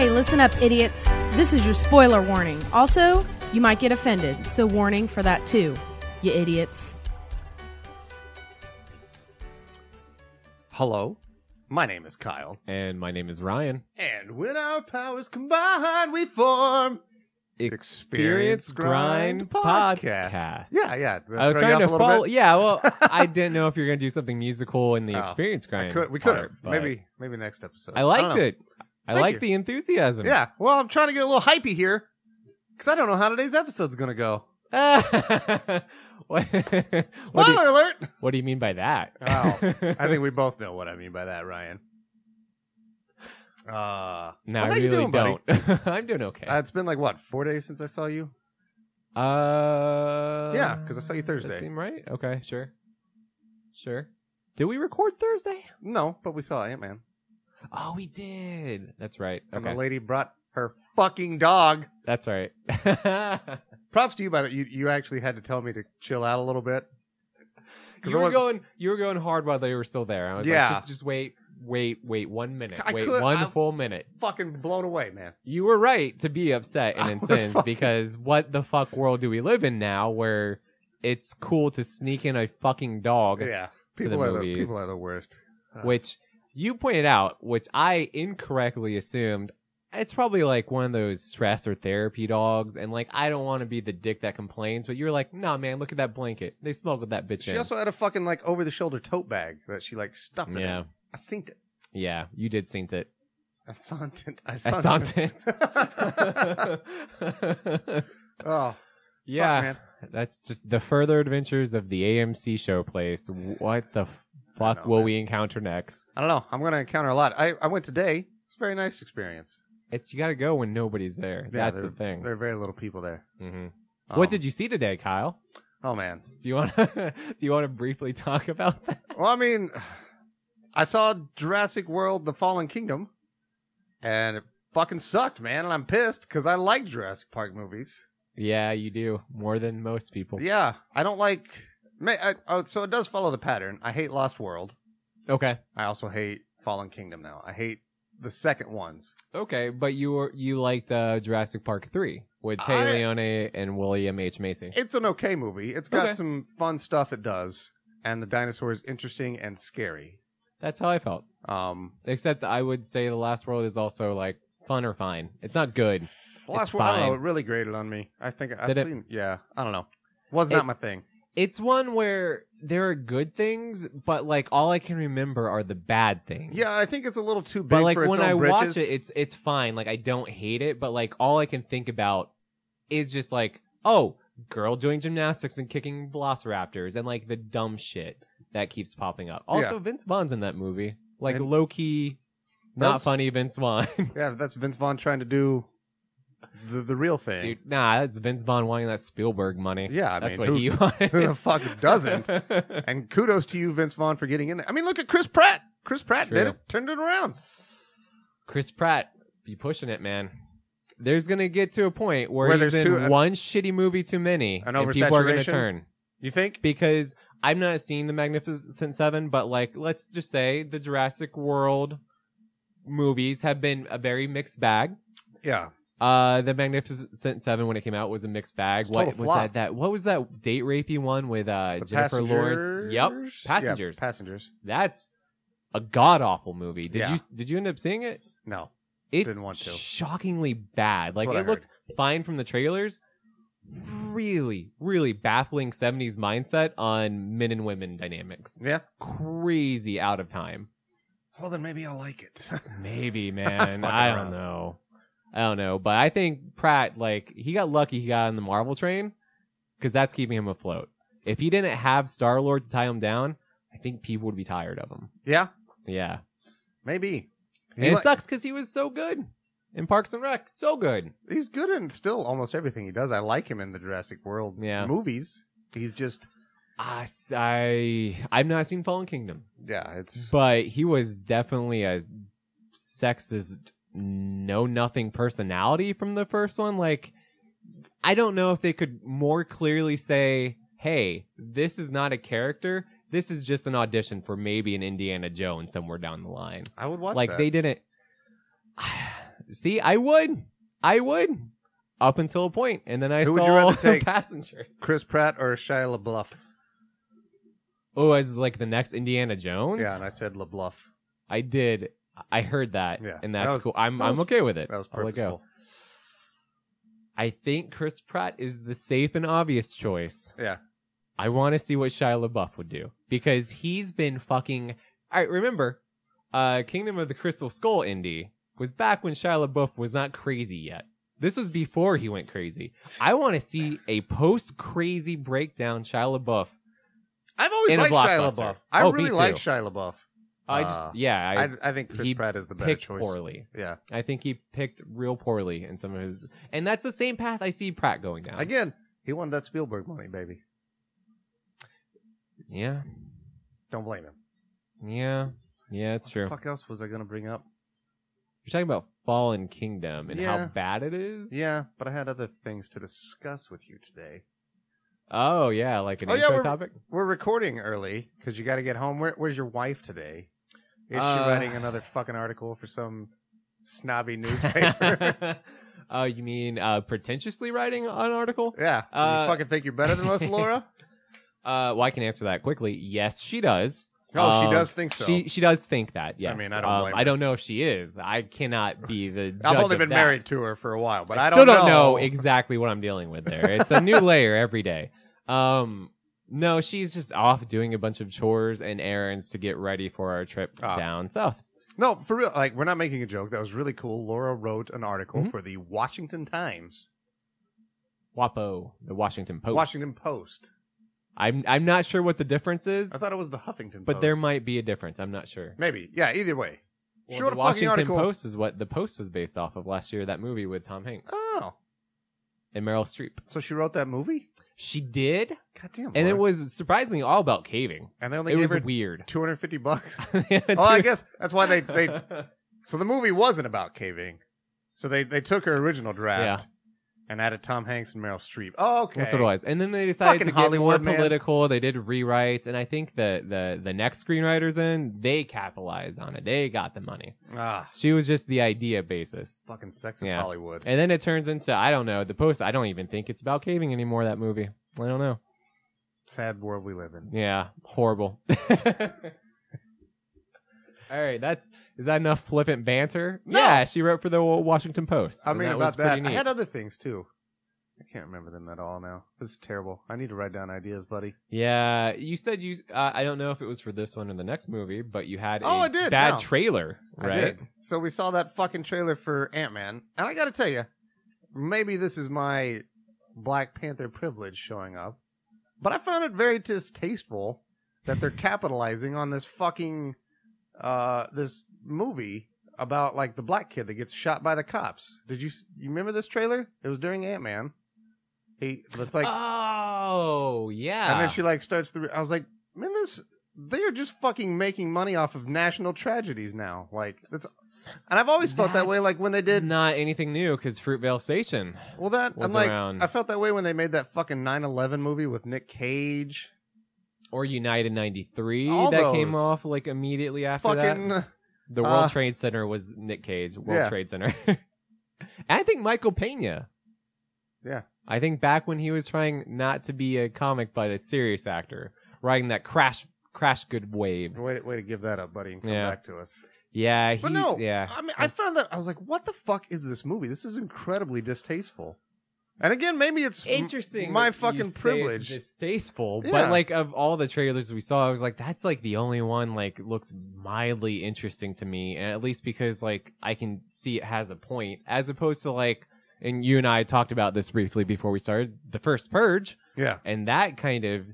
Hey, listen up, idiots. This is your spoiler warning. Also, you might get offended, so warning for that too, you idiots. Hello, my name is Kyle, And my name is Ryan. and when our powers combine, we form Experience Grind Podcast. Yeah, yeah. Did I was throw you trying to off a little follow. bit? Yeah, well, I didn't know if you were going to do something musical in the Oh, Experience I Grind. could, we could part, have but maybe maybe next episode. I don't liked know. it. I Thank like you. the enthusiasm. Yeah. Well, I'm trying to get a little hypey here because I don't know how today's episode's gonna go. what, what, do Spoiler you, alert! what do you mean by that? Oh, I think we both know what I mean by that, Ryan. Uh, no, I really doing, don't. I'm doing okay. uh, it's been like what four days since I saw you. Uh, yeah, because I saw you Thursday. That seem right? Okay, sure, sure. Did we record Thursday? No, but we saw Ant Man, Oh, we did. That's right. and Okay, the lady brought her fucking dog. that's right. Props to you by that. You you actually had to tell me to chill out a little bit. 'Cause you were going. You were going hard while they were still there. I was Yeah. like, just, just wait, wait, wait one minute. I wait could- one I- full minute. Fucking blown away, man. You were right to be upset I and was incensed fucking- because what the fuck world do we live in now where it's cool to sneak in a fucking dog, Yeah, the people are the movies. people are the worst. Uh, which you pointed out, which I incorrectly assumed. It's probably like one of those stress or therapy dogs, and like I don't want to be the dick that complains, but you're like, nah, man, look at that blanket. They smuggled that bitch She in. She also had a fucking like over the shoulder tote bag that she like stuffed it Yeah. in. I seen it. yeah, you did sent it. I saw it. I sent it. oh, yeah, man. that's just the further adventures of the AMC show place. What the fuck know, will man. we encounter next? I don't know. I'm gonna encounter a lot. I, I went today. It's a very nice experience. It's you got to go when nobody's there. Yeah, That's the thing. There are very little people there. hmm Um, what did you see today, Kyle? Oh man. Do you want to do you want to briefly talk about that? Well, I mean, I saw Jurassic World: The Fallen Kingdom, and it fucking sucked, man. And I'm pissed because I like Jurassic Park movies. Yeah, you do more than most people. Yeah, I don't like. Ma- I, oh, so it does follow the pattern. I hate Lost World. Okay, I also hate Fallen Kingdom. Now I hate the second ones. okay, but you were you liked uh, Jurassic Park three with Tay I- Leoni and William H Macy. It's an okay movie. It's got Okay. some fun stuff. It does, and the dinosaur is interesting and scary. That's how I felt. Um, Except I would say the Last World is also like fun or fine. It's not good. Lost It's World. I don't know. fine. It really grated on me. I think I've Did it? seen. Yeah, I don't know. Was It- not my thing. It's one where there are good things, but like all I can remember are the bad things. Yeah, I think it's a little too big but like for its when own I britches. watch it, it's it's fine. Like I don't hate it, but like all I can think about is just like, oh, girl doing gymnastics and kicking velociraptors and like the dumb shit that keeps popping up. Also, Yeah. Vince Vaughn's in that movie, like And- low key, not funny Vince Vaughn. yeah, that's Vince Vaughn trying to do the the real thing. Dude, nah, that's Vince Vaughn wanting that Spielberg money. Yeah, I that's mean, what who- he wanted. Who the fuck doesn't? and kudos to you, Vince Vaughn, for getting in there. I mean, look at Chris Pratt. Chris Pratt did it, turned it around. Chris Pratt, be pushing it, man. There's gonna get to a point where, Where there's in two- uh, one shitty movie too many, An and people are gonna turn. You think? because I've not seen the Magnificent Seven, but like, let's just say the Jurassic World movies have been a very mixed bag. Yeah. Uh, the Magnificent Seven when it came out was a mixed bag. It's a What total was flop. that? That what was that date rapey one with uh The Jennifer Lawrence? Yep, Passengers? Passengers. Yeah, passengers. That's a god awful movie. Did Yeah. you did you end up seeing it? No. It's Didn't want to. shockingly bad. Like what I it looked fine from the trailers. Really, really baffling '70s mindset on men and women dynamics. Yeah. Crazy out of time. Well, then maybe I'll like it. Maybe, man. I don't know. I don't know, but I think Pratt, like, he got lucky. He got on the Marvel train because that's keeping him afloat. If he didn't have Star Lord to tie him down, I think people would be tired of him. yeah. Yeah, Maybe. and it li- sucks because he was so good in Parks and Rec. So good. He's good in still almost everything he does. I like him in the Jurassic World Yeah. movies. He's just I, I I've not seen Fallen Kingdom, yeah, it's but he was definitely a sexist, know nothing personality from the first one. Like, I don't know if they could more clearly say, "Hey, this is not a character. This is just an audition for maybe an Indiana Jones somewhere down the line." I would watch like that. they didn't. See, I would. I would. Up until a point, and then I Who would saw you rather take? passengers. Chris Pratt or Shia LaBeouf? Oh, as like the next Indiana Jones. Yeah, and I said LaBeouf. I did. I heard that, Yeah, and that that's was- cool. I'm that I'm was- okay with it. That was I'll let go. purposeful. I think Chris Pratt is the safe and obvious choice. Yeah. I want to see what Shia LaBeouf would do because he's been fucking. I remember, uh, Kingdom of the Crystal Skull indie was back when Shia LaBeouf was not crazy yet. This was before he went crazy. I want to see a post crazy breakdown Shia LaBeouf. I've always liked Shia. LaBeouf. I Oh, really like Shia LaBeouf. I just Uh, yeah, I, I, I think Chris he Pratt is the better picked choice. poorly. Yeah. I think he picked real poorly in some of his, and that's the same path I see Pratt going down. Again, he wanted that Spielberg money, baby. yeah, Don't blame him. yeah, yeah. It's true. What the fuck else was I gonna bring up? You're talking about Fallen Kingdom and how bad it is. Yeah, but I had other things to discuss with you today. Oh yeah, like an Oh, yeah, intro we're- topic. We're recording early because you got to get home. Where, where's your wife today? Is Uh, she writing another fucking article for some snobby newspaper? uh, you mean uh, pretentiously writing an article? yeah. Uh, you fucking think you're better than us, Laura? Uh, well, I can answer that quickly. Yes, she does. Oh, she Um, does think so. She she does think that. Yes. I mean, I don't Um, blame I her. don't know if she is. I cannot be the. I've judge only of been that. married to her for a while, but I, still don't, don't know. know exactly what I'm dealing with there. It's a new layer every day. Um, no, she's just off doing a bunch of chores and errands to get ready for our trip Ah. down south. No, for real. Like, we're not making a joke. That was really cool. Laura wrote an article Mhm. for the Washington Times, WAPO, the Washington Post. Washington Post. I'm I'm not sure what the difference is, I thought it was the Huffington but there might be a difference. I'm not sure. Maybe. Yeah, either way. Well, she wrote the a fucking Washington article. Post is what the Post was based off of last year. That movie with Tom Hanks Oh. And Meryl Streep. So she wrote that movie? She did, God damn. and it was surprisingly all about caving. And they only It gave was her weird. 250 bucks. Yeah, oh, well, I guess that's why they, they. So the movie wasn't about caving. So they, they took her original draft and added Tom Hanks and Meryl Streep. Oh, okay. That's what it was. And then they decided Fucking to get Hollywood, more man. political. They did rewrites, and I think the the the next screenwriters in they capitalized on it. They got the money. Ah, She was just the idea basis. fucking sexist Yeah. Hollywood. And then it turns into I don't know the post. I don't even think it's about caving anymore. That movie. I don't know. Sad world we live in. Yeah, horrible. All right, that's is that enough flippant banter? No. Yeah, she wrote for the Washington Post. I mean, that about that, I had other things too. I can't remember them at all now. This is terrible. I need to write down ideas, buddy. Yeah, you said you. Uh, I don't know if it was for this one or the next movie, but you had Oh, a I did, bad no. trailer, right? I did. So we saw that fucking trailer for Ant Man, and I got to tell you, maybe this is my Black Panther privilege showing up, but I found it very distasteful that they're capitalizing on this fucking uh this movie about like the black kid that gets shot by the cops. Did you you remember this trailer? It was during Ant Man. He it's like oh yeah, and then she like starts the. I was like, man, this they are just fucking making money off of national tragedies now. Like that's, and I've always felt that way. Like when they did, not anything new because Fruitvale Station. well, that I'm like, around. I felt that way when they made that fucking 9/11 movie with Nick Cage. Or United '93 All that came off like immediately after Fucking that. The World uh, Trade Center was Nick Cage. World Yeah. Trade Center. I think Michael Pena. yeah, I think back when he was trying not to be a comic but a serious actor, riding that crash crash good wave. way to, way to give that up, buddy, and come Yeah. back to us. Yeah, he, But no, yeah. I mean, I found that I was like, what the fuck is this movie? This is incredibly distasteful. And again, maybe it's interesting. my fucking privilege. distasteful, Yeah. but like of all the trailers we saw, I was like, that's like the only one like looks mildly interesting to me, and at least because like I can see it has a point, as opposed to like, and you and I talked about this briefly before we started the first Purge, yeah, and that kind of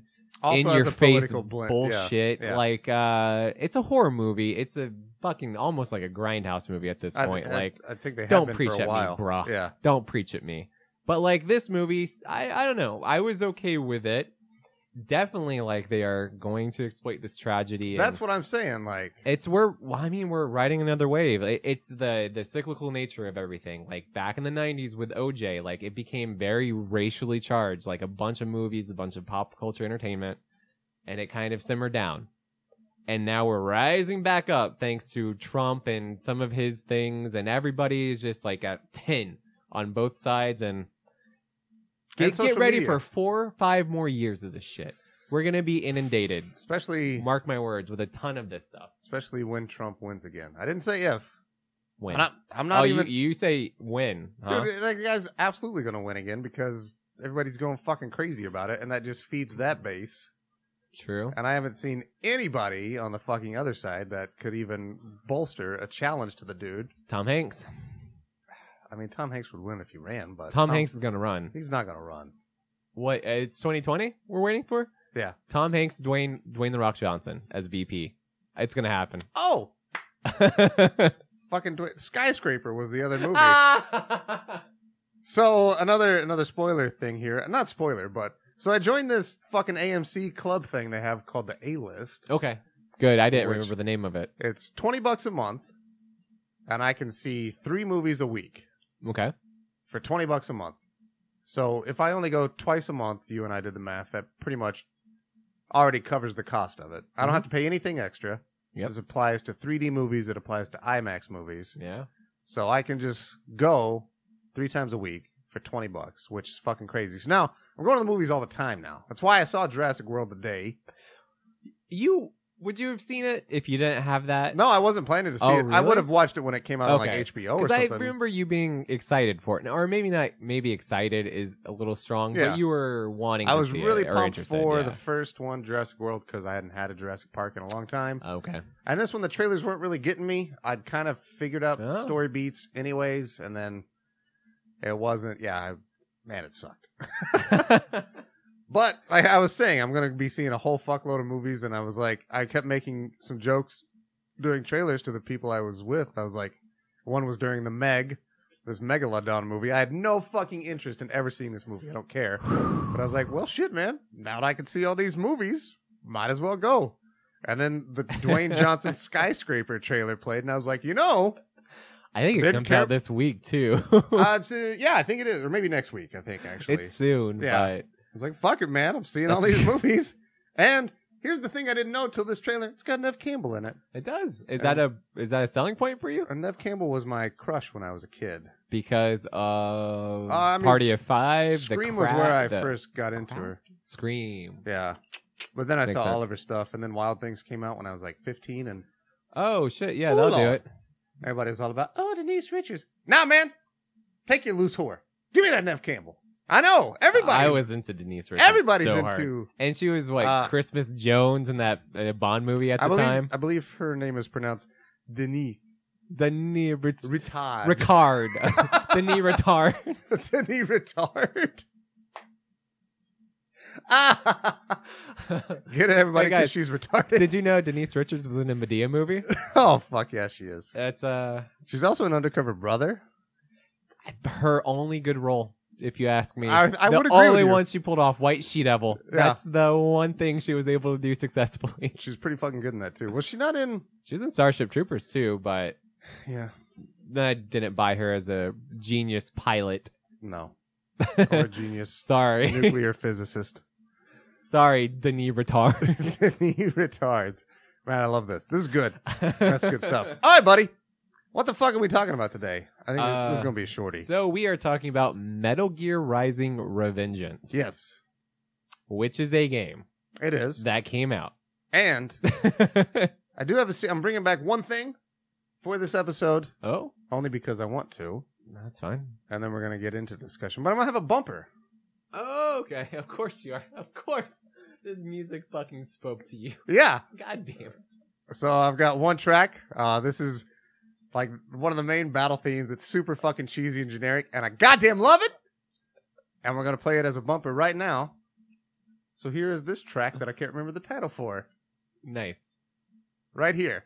also in your a face political blend. Yeah, bullshit. yeah. Like, uh, it's a horror movie. It's a fucking almost like a grindhouse movie at this point. I, like, I think they have don't been preach for a at me, bruh. Yeah, don't preach at me. But like this movie, I I don't know. I was okay with it. Definitely, like they are going to exploit this tragedy. and that's what I'm saying. Like, it's we're. Well, I mean, we're riding another wave. It- It's the the cyclical nature of everything. Like back in the '90s with OJ, like it became very racially charged. Like a bunch of movies, a bunch of pop culture entertainment, and it kind of simmered down. and now we're rising back up thanks to Trump and some of his things, and everybody is just like at ten on both sides, and get, get ready media. for four, or five more years of this shit. We're gonna be inundated. Especially, Mark my words, with a ton of this stuff. especially when Trump wins again. I didn't say if. When? I'm not, I'm not oh, even. you, you say when? Huh? Dude, that guy's absolutely going to win again because everybody's going fucking crazy about it, and that just feeds that base. True. And I haven't seen anybody on the fucking other side that could even bolster a challenge to the dude. Tom Hanks. I mean, Tom Hanks would win if he ran, but Tom Hanks is gonna run. he's not going to run. What? uh, It's 2020. We're waiting for. Yeah. Tom Hanks, Dwayne, Dwayne the Rock Johnson as VP. It's gonna happen. Oh, fucking Dwayne- skyscraper was the other movie. So another another spoiler thing here. Not spoiler, but so I joined this fucking AMC club thing they have called the A List. okay. Good. I didn't Which- remember the name of it. It's twenty bucks a month, and I can see three movies a week Okay. for twenty bucks a month. So if I only go twice a month, you and I did the math. That pretty much already covers the cost of it. I don't Mhm. have to pay anything extra. Yep. This applies to 3D movies. It applies to IMAX movies. Yeah. So I can just go three times a week for 20 bucks, which is fucking crazy. So now I'm going to the movies all the time now. That's why I saw Jurassic World today. You would you have seen it if you didn't have that? No, I wasn't planning to see Oh, it. I really? would have watched it when it came out on like. HBO or Because I remember you being excited for it, or maybe not. Maybe excited is a little strong, Yeah. but you were wanting. I to was see really it, or pumped interested, for yeah. the first one, Jurassic World, because I hadn't had a Jurassic Park in a long time. Okay. And this one, the trailers weren't really getting me. I'd kind of figured out Oh. story beats anyways, and then it wasn't. Yeah, I, man, it sucked. But like I was saying, I'm gonna be seeing a whole fuckload of movies, and I was like, I kept making some jokes doing trailers to the people I was with. I was like, one was during the Meg, this Megalodon movie. I had no fucking interest in ever seeing this movie. I don't care. But I was like, well, shit, man. Now that I can see all these movies, might as well go. And then the Dwayne Johnson skyscraper trailer played, and I was like, you know, I think it Didn't comes care- out this week too. uh, uh, yeah, I think it is, or maybe next week. I think actually, it's soon, Yeah. but was like, fuck it, man. I'm seeing all these movies. And here's the thing I didn't know till this trailer. It's got Neve Campbell in it. it does. Is that a is that a selling point for you? And Neve Campbell was my crush when I was a kid. Because of Uh, I mean, Party of Five, the Scream was where I the- first got into her. Scream. Yeah. But then I Makes saw sense. all of her stuff. And then Wild Things came out when I was like 15. And Oh shit! Yeah, that'll do it. everybody was all about, oh, Denise Richards. Nah, man. Take your loose whore. Give me that Neve Campbell. I know. Everybody. I was into Denise Richards. Everybody's so into. hard. and she was like Uh, Christmas Jones in that uh, Bond movie at the believe, time. I believe her name is pronounced Denise Denis Rich- Retard. Ricard. Denis Retard. Denise Retard. Ah! Get it, everybody, because guys, she's retarded. Did you know Denise Richards was in a Madea movie? Oh fuck yeah, she is. That's uh She's also an undercover brother. her only good role, if you ask me. I- I the would agree with only you. one she pulled off, White She Devil. Yeah. That's the one thing she was able to do successfully. She's pretty fucking good in that too. Was she not in? She was in Starship Troopers too, but Yeah, I didn't buy her as a genius pilot. no. Or a genius Sorry, nuclear physicist. sorry, Denis Retard. Denise retards. Man, I love this. This is good. That's good stuff. All right, buddy. What the fuck are we talking about today? I think this- this is Uh, gonna be a shorty. So we are talking about Metal Gear Rising: Revengeance. yes, which is a game it is. that came out. And I do have a. I'm bringing back one thing for this episode, oh, only because I want to, that's fine. and then we're gonna get into discussion. But I'm gonna have a bumper. Oh, okay. Of course you are. Of course. This music fucking spoke to you. Yeah. God damn it. So I've got one track. Uh, this is like one of the main battle themes. It's super fucking cheesy and generic, and I goddamn love it. And we're gonna play it as a bumper right now. So here is this track that I can't remember the title for. Nice. Right here.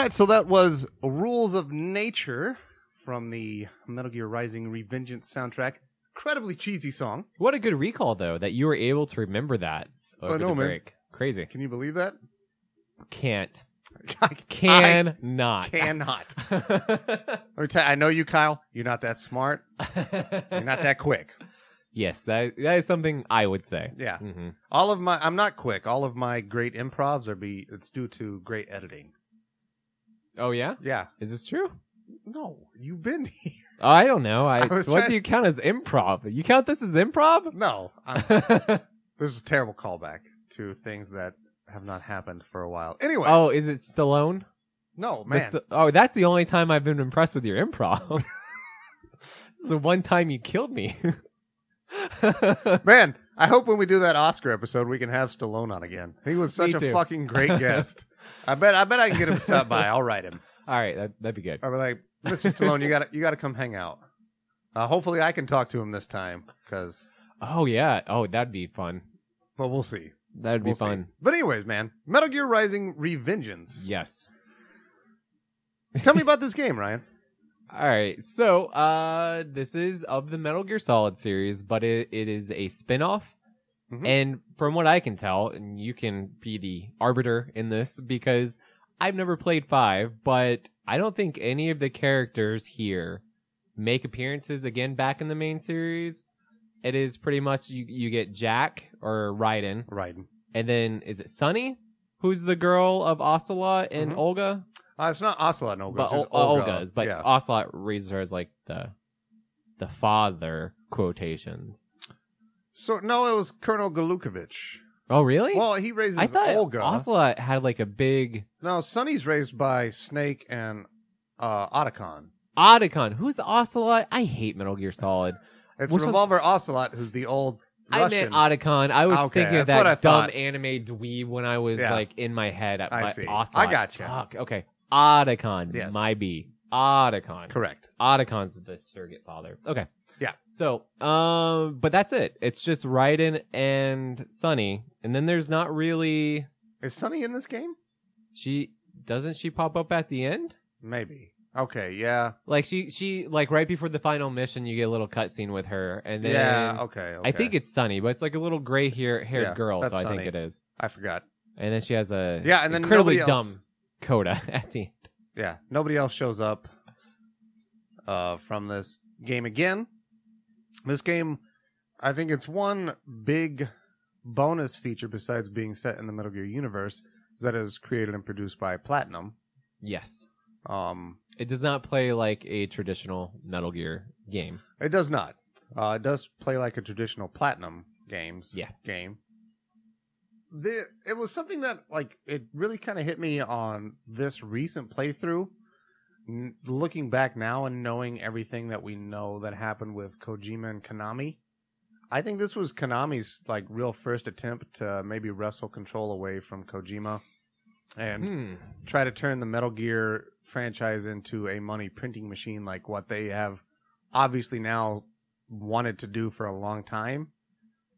Right, so that was Rules of Nature from the Metal Gear Rising Revengeance soundtrack. Incredibly cheesy song. What a good recall, though, that you were able to remember that over know, the man. break. Crazy. Can you believe that? Can't. I Can not. cannot. Let me tell you, I know you, Kyle. You're not that smart. You're not that quick. yes, that that is something I would say. Yeah. hmm All of my, I'm not quick. All of my great improvs are be, it's due to great editing. Oh yeah, Yeah. is this true? No, you've been here. Oh, I don't know. I, I what do you count as improv? You count this as improv? No, this is a terrible callback to things that have not happened for a while. Anyway, oh, is it Stallone? no, man. Oh, that's the only time I've been impressed with your improv. this is the one time you killed me. Man, I hope when we do that Oscar episode, we can have Stallone on again. He was such Me a too. fucking great guest. I bet, I bet I can get him to stop by. I'll write him. All right, that, that'd be good. I'll be like, Mr. Stallone, you got to you got to come hang out. Uh, hopefully, I can talk to him this time because, Oh yeah. Oh, that'd be fun. well, we'll see. That'd be We'll see. fun. But anyways, man, Metal Gear Rising: Revengeance. Yes. Tell me about this game, Ryan. All right. So, uh, this is of the Metal Gear Solid series, but it, it is a spin-off. Mhm. And from what I can tell, and you can be the arbiter in this because I've never played five, but I don't think any of the characters here make appearances again back in the main series. It is pretty much you, you get Jack or Raiden, Raiden. and then is it Sunny? Who's the girl of Ocelot and Mhm. Olga? Uh, it's not Ocelot and Olga. but it's just Ol- Olga. Olga's, but yeah. Ocelot raises her as like the the father quotations. So no, it was Colonel Gurlukovich. Oh, really? Well, he raises I thought Olga. Ocelot had like a big No, Sunny's raised by Snake and uh, Otacon. Otacon. Who's Ocelot? I hate Metal Gear Solid. It's Which one's- Revolver Ocelot, who's the old I Russian. meant Otacon. I was Okay, thinking of I that dumb thought. anime dweeb when I was Yeah. like in my head. I but see. Ocelot. I gotcha. Fuck. Okay. Otacon. Yes. My B. Otacon. Correct. Otacon's the surrogate father. Okay. Yeah. So, um, but that's it. It's just Raiden and Sunny, and then there's not really. Is Sunny in this game? She doesn't she pop up at the end? Maybe. Okay. Yeah. Like she she like right before the final mission, you get a little cutscene with her, and then yeah. Okay, okay. I think it's Sunny, but it's like a little gray hair haired Yeah, girl, so I Sunny. think it is. I forgot. And then she has a Yeah, and then incredibly else- dumb coda at the end. Yeah. Nobody else shows up uh, from this game again. This game, I think it's one big bonus feature besides being set in the Metal Gear universe is that it was created and produced by Platinum. Yes, Um, it does not play like a traditional Metal Gear game. It does not. Uh, it does play like a traditional platinum games Yeah. game. The it was something that like it really kind of hit me on this recent playthrough. N- looking back now and knowing everything that we know that happened with Kojima and Konami, I think this was Konami's like real first attempt to maybe wrestle control away from Kojima and Hmm. try to turn the Metal Gear franchise into a money printing machine like what they have obviously now wanted to do for a long time.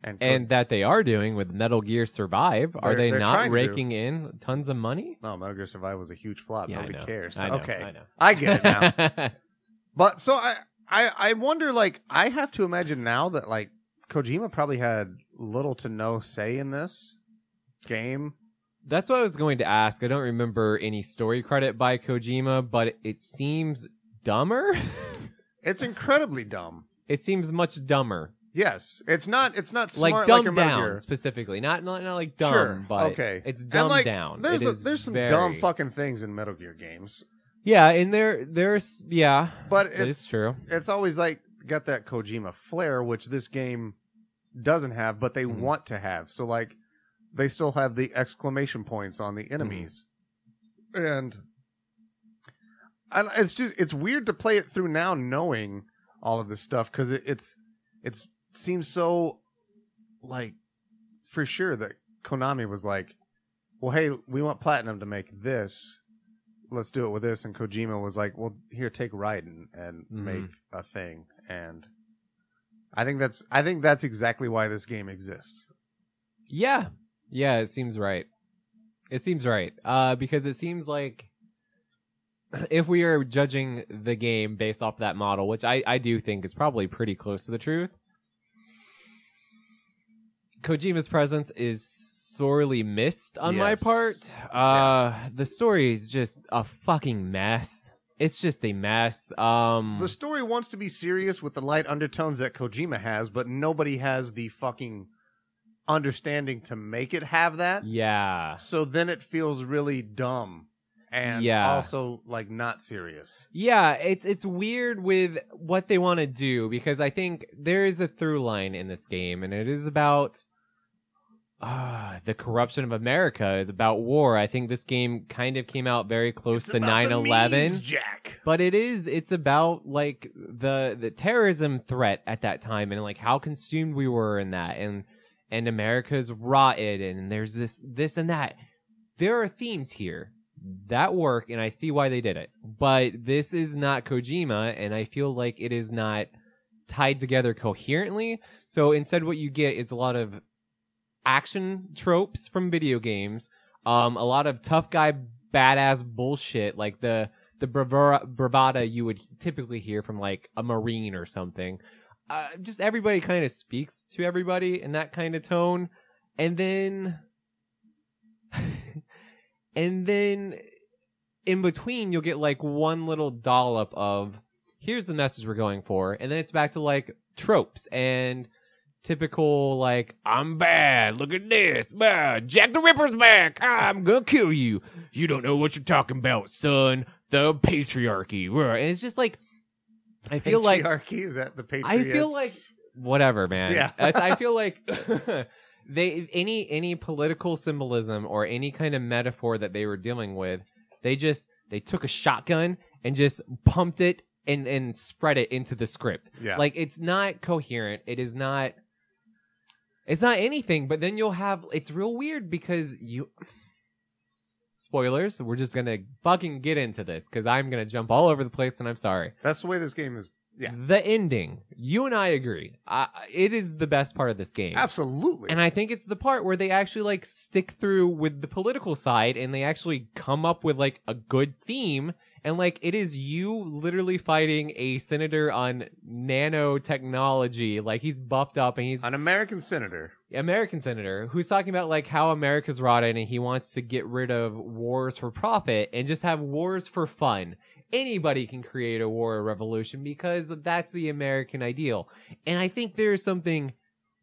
And, And that they are doing with Metal Gear Survive. Are They're- they they're not trying to raking in tons of money? no, Metal Gear Survive was a huge flop. Yeah, I Nobody know. cares. I know, okay, I know. I get it now. but so I, I, I wonder. Like, I have to imagine now that like Kojima probably had little to no say in this game. That's what I was going to ask. I don't remember any story credit by Kojima, but it seems dumber. It's incredibly dumb. it seems much dumber. Yes, it's not. It's not smart like like, a dumbed Metal down specifically. Not, not not like dumb, sure. but okay. it's dumbed like, down. There's a, there's some very- dumb fucking things in Metal Gear games, Yeah, and there there's yeah, but it's true. it's always like got that Kojima flair, which this game doesn't have, but they Mhm. want to have. So like, they still have the exclamation points on the enemies, and and it's just it's weird to play it through now, knowing all of this stuff because it, it's it's seems so like for sure that Konami was like, well, hey, we want Platinum to make this. Let's do it with this. And Kojima was like, well, here, take Raiden and Mhm. make a thing. And I think that's I think that's exactly why this game exists. Yeah. Yeah, it seems right. It seems right. Uh because it seems like if we are judging the game based off that model, which I, I do think is probably pretty close to the truth, Kojima's presence is sorely missed on my Yes. part. Uh, the story is just a fucking mess. It's just a mess. Um, The story wants to be serious with the light undertones that Kojima has, but nobody has the fucking understanding to make it have that. yeah. So then it feels really dumb and Yeah. also like not serious. Yeah, it's it's weird with what they want to do because I think there is a through line in this game, and it is about uh, the corruption of America. is about war. I think this game kind of came out very close to 9-11. Jack. but it is it's about like the the terrorism threat at that time and like how consumed we were in that and and America's rotted and there's this this and that. There are themes here that work and I see why they did it. But this is not Kojima and I feel like it is not tied together coherently. So instead what you get is a lot of action tropes from video games, um a lot of tough guy badass bullshit like the the bravura, bravada you would typically hear from like a marine or something. Uh, just everybody kind of speaks to everybody in that kind of tone, and then, and then in between you'll get like one little dollop of here's the message we're going for, and then it's back to like tropes. And typical like I'm bad. Look at this, bah, Jack the Ripper's back. I'm gonna kill you. You don't know what you're talking about, son. The patriarchy, and it's just like I feel like Patriarchy is that the patriarchy. I feel like whatever, man. Yeah. I, I feel like they any any political symbolism or any kind of metaphor that they were dealing with, they just they took a shotgun and just pumped it and and spread it into the script. Yeah. Like it's not coherent. It is not. It's not anything. But then you'll have. It's real weird because you. Spoilers. We're just gonna fucking get into this because I'm gonna jump all over the place and I'm sorry. that's the way this game is. Yeah, The ending. You and I agree. Uh, it is the best part of this game. absolutely. And I think it's the part where they actually like stick through with the political side and they actually come up with like a good theme. And like it is you literally fighting a senator on nanotechnology. Like he's buffed up and he's An American senator. American senator who's talking about like how America's rotted and he wants to get rid of wars for profit and just have wars for fun. Anybody can create a war or revolution because that's the American ideal. And I think there's something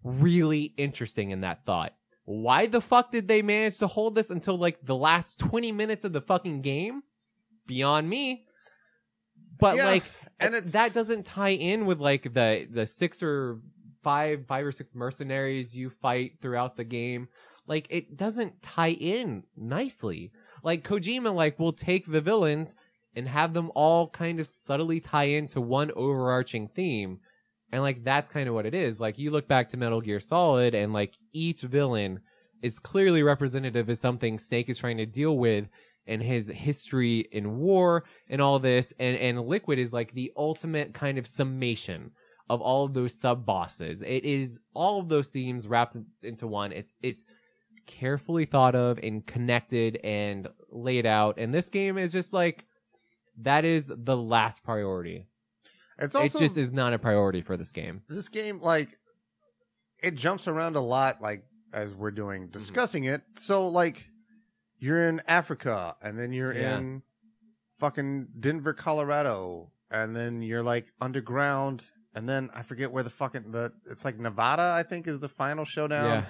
really interesting in that thought. Why the fuck did they manage to hold this until like the last 20 minutes of the fucking game? Beyond me. But Yeah, like and it's- that doesn't tie in with like the the six or five five or six mercenaries you fight throughout the game. Like it doesn't tie in nicely. Like kojima like will take the villains and have them all kind of subtly tie into one overarching theme. And like that's kind of what it is. Like you look back to metal gear solid and like each villain is clearly representative of something snake is trying to deal with and his history in war and all this and and liquid is like the ultimate kind of summation of all of those sub bosses. It is all of those themes wrapped in- into one. It's it's carefully thought of and connected and laid out. And this game is just like that is the last priority. It's also it just is not a priority for this game. This game like it jumps around a lot like as we're doing Mm-hmm. discussing it. So like you're in africa and then you're Yeah. in fucking denver colorado and then you're like underground and then i forget where the fucking the it's like nevada i think is the final showdown yeah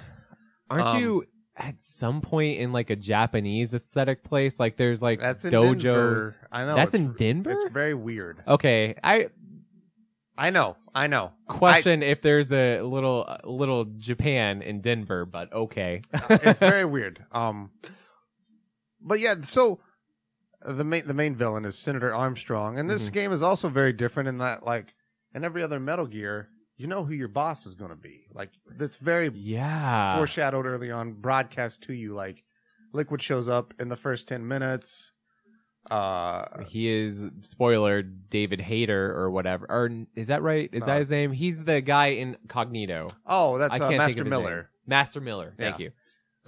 aren't um, you at some point in like a japanese aesthetic place like there's like that's in dojos denver i know That's in Denver? it's very weird okay i i know i know question if there's a little little Japan in Denver, but okay. it's very weird. Um, but yeah, so uh, the main the main villain is Senator Armstrong, and this Mhm. game is also very different in that, like, in every other Metal Gear, you know who your boss is going to be. Like, it's very yeah. foreshadowed early on, broadcast to you. Like, Liquid shows up in the first ten minutes. Uh, He is spoiler David Hayter or whatever. Or is that right? Is that his name? He's the guy in Cognito. oh, that's uh, Master think of his Miller. Master Miller. Thank Yeah. you.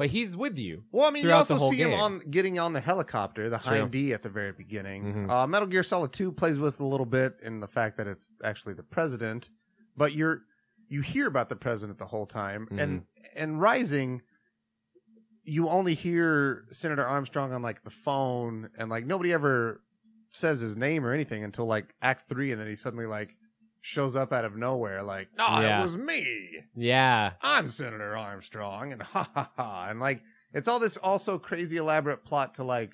But he's with you. Well, I mean, you also see him on getting on the helicopter, the True. Hind D at the very beginning. Mhm. Uh, Metal Gear Solid Two plays with a little bit in the fact that it's actually the president, but you're you hear about the president the whole time, and Mm-hmm. and Rising, you only hear Senator Armstrong on like the phone, and like nobody ever says his name or anything until like Act Three, and then he suddenly like shows up out of nowhere, like, "No, Yeah. it was me." Yeah. I'm Senator Armstrong, and ha ha ha, and like it's all this also crazy elaborate plot to like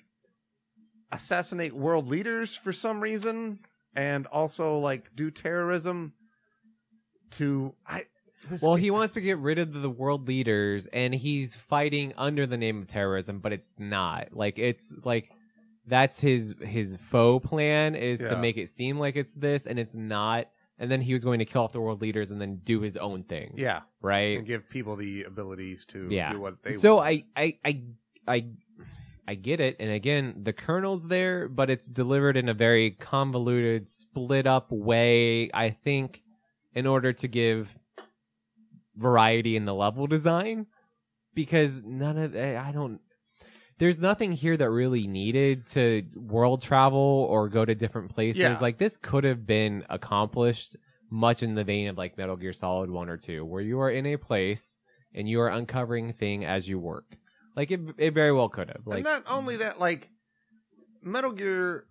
assassinate world leaders for some reason, and also like do terrorism to I. This Well, ga- he wants to get rid of the world leaders, and he's fighting under the name of terrorism, but it's not. Like it's like that's his his faux plan is Yeah. to make it seem like it's this, and it's not. And then he was going to kill off the world leaders and then do his own thing. yeah, Right. and give people the abilities to Yeah. do what they. Want. So want. I, I I I I get it, and again, the kernel's there, but it's delivered in a very convoluted, split up way. I think in order to give variety in the level design, because none of I don't. There's nothing here that really needed to world travel or go to different places. Yeah. Like this could have been accomplished much in the vein of like Metal Gear Solid 1 or 2, where you are in a place and you are uncovering thing as you work. Like it, it very well could have. Like and not only that, like Metal Gear,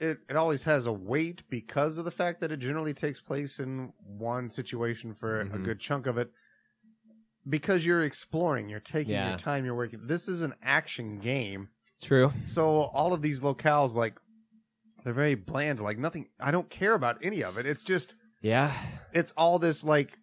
it it always has a weight because of the fact that it generally takes place in one situation for a Mhm. good chunk of it. Because you're exploring, you're taking Yeah. your time, you're working. This is an action game, true. so all of these locales, like, they're very bland. Like nothing. I don't care about any of it. It's just Yeah. it's all this like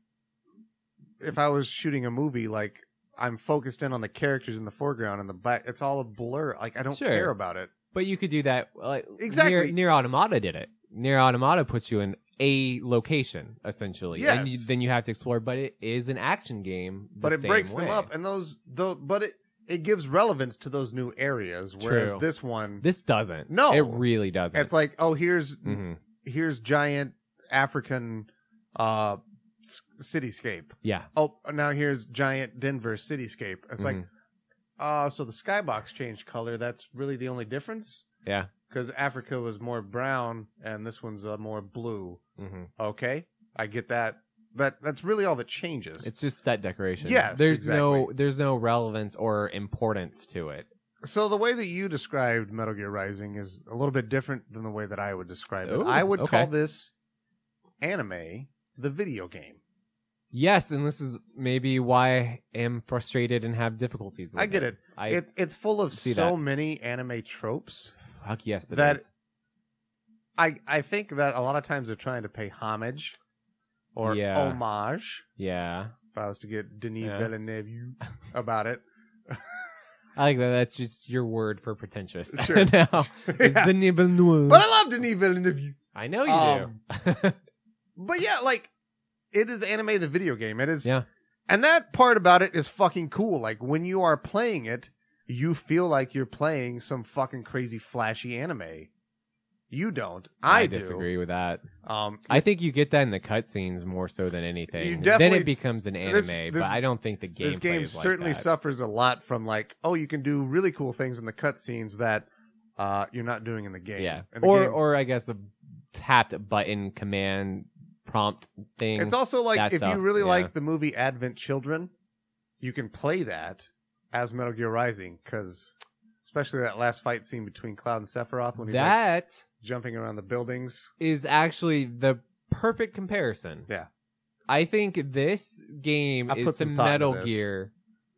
if I was shooting a movie, like I'm focused in on the characters in the foreground and the back. It's all a blur. Like I don't Sure. care about it. But you could do that. Like, Exactly. Nier, Nier Automata did it. Nier Automata puts you in a location essentially, and you, Yes. then you have to explore. But it is an action game. the But it breaks them up, and those though. But it it gives relevance to those new areas. Whereas True. this one, This doesn't. No. it really doesn't. it's like oh here's Mhm. here's giant African uh s- cityscape. yeah. Oh now here's giant Denver cityscape. It's like Mhm. uh so the skybox changed color. That's really the only difference. yeah. Because Africa was more brown and this one's uh, more blue. hmm Okay, I get that. That that's really all that changes. It's just set decoration. Yes, There's no there's no relevance or importance to it. so the way that you described Metal Gear Rising is a little bit different than the way that I would describe it. Ooh, I would okay. call this anime the video game. Yes, and this is maybe why I am frustrated and have difficulties. With I get it. I it's it's full of so that. many anime tropes. Fuck yes it that- is. I I think that a lot of times they're trying to pay homage or Yeah. homage. Yeah. If I was to get Denis Yeah. Villeneuve about it, I like that. That's just your word for pretentious. Sure. now it's Yeah. the but I love Denis Villeneuve. I know you Um, do. But yeah, like it is anime the video game. It is yeah. and that part about it is fucking cool. Like when you are playing it, you feel like you're playing some fucking crazy flashy anime. You don't. I, do. disagree with that. Um I think you get that in the cutscenes more so than anything. Then it becomes an anime, this- this- but I don't think the game this game is like certainly that. suffers a lot from like, oh, you can do really cool things in the cutscenes that uh you're not doing in the game. Yeah. The Or game- or I guess a tapped button command prompt thing. It's also like if stuff, you really yeah. like the movie Advent Children, you can play that as Metal Gear Rising because especially that last fight scene between Cloud and Sephiroth when he's like jumping around the buildings. is actually the perfect comparison. Yeah. I think this game I is to some Metal. Gear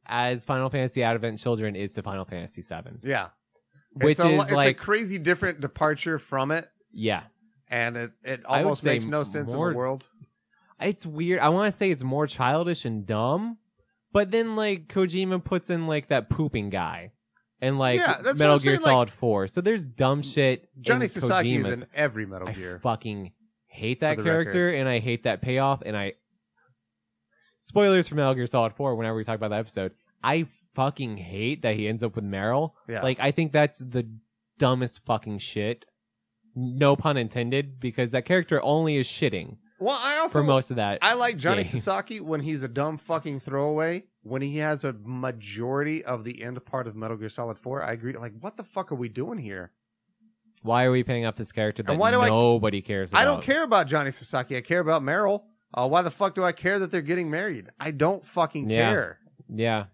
as Final Fantasy Advent Children is to Final Fantasy VII. Yeah, Which it's a, is it's like a crazy different departure from it, yeah. and it it almost makes no sense more- in the world. It's weird. I want to say it's more childish and dumb, but then like Kojima puts in like that pooping guy and like Yeah, that's what Metal I'm Gear saying, like- Solid 4. So there's dumb shit. Johnny in Sasaki is in every Metal I Gear. fucking hate that the character and I hate that payoff and I spoilers for Metal Gear Solid 4 whenever we talk about that episode. I fucking hate that he ends up with Meryl. Yeah. Like I think that's the dumbest fucking shit. No pun intended because that character only is shitting well, I also for most of that. I like Johnny game. Sasaki when he's a dumb fucking throwaway, when he has a majority of the end part of Metal Gear Solid 4, I agree. Like, what the fuck are we doing here? Why are we paying up this character that why do I- nobody cares about? I don't care about Johnny Sasaki. I care about Meryl. Uh, why the fuck do I care that they're getting married? I don't fucking Yeah. care. Yeah.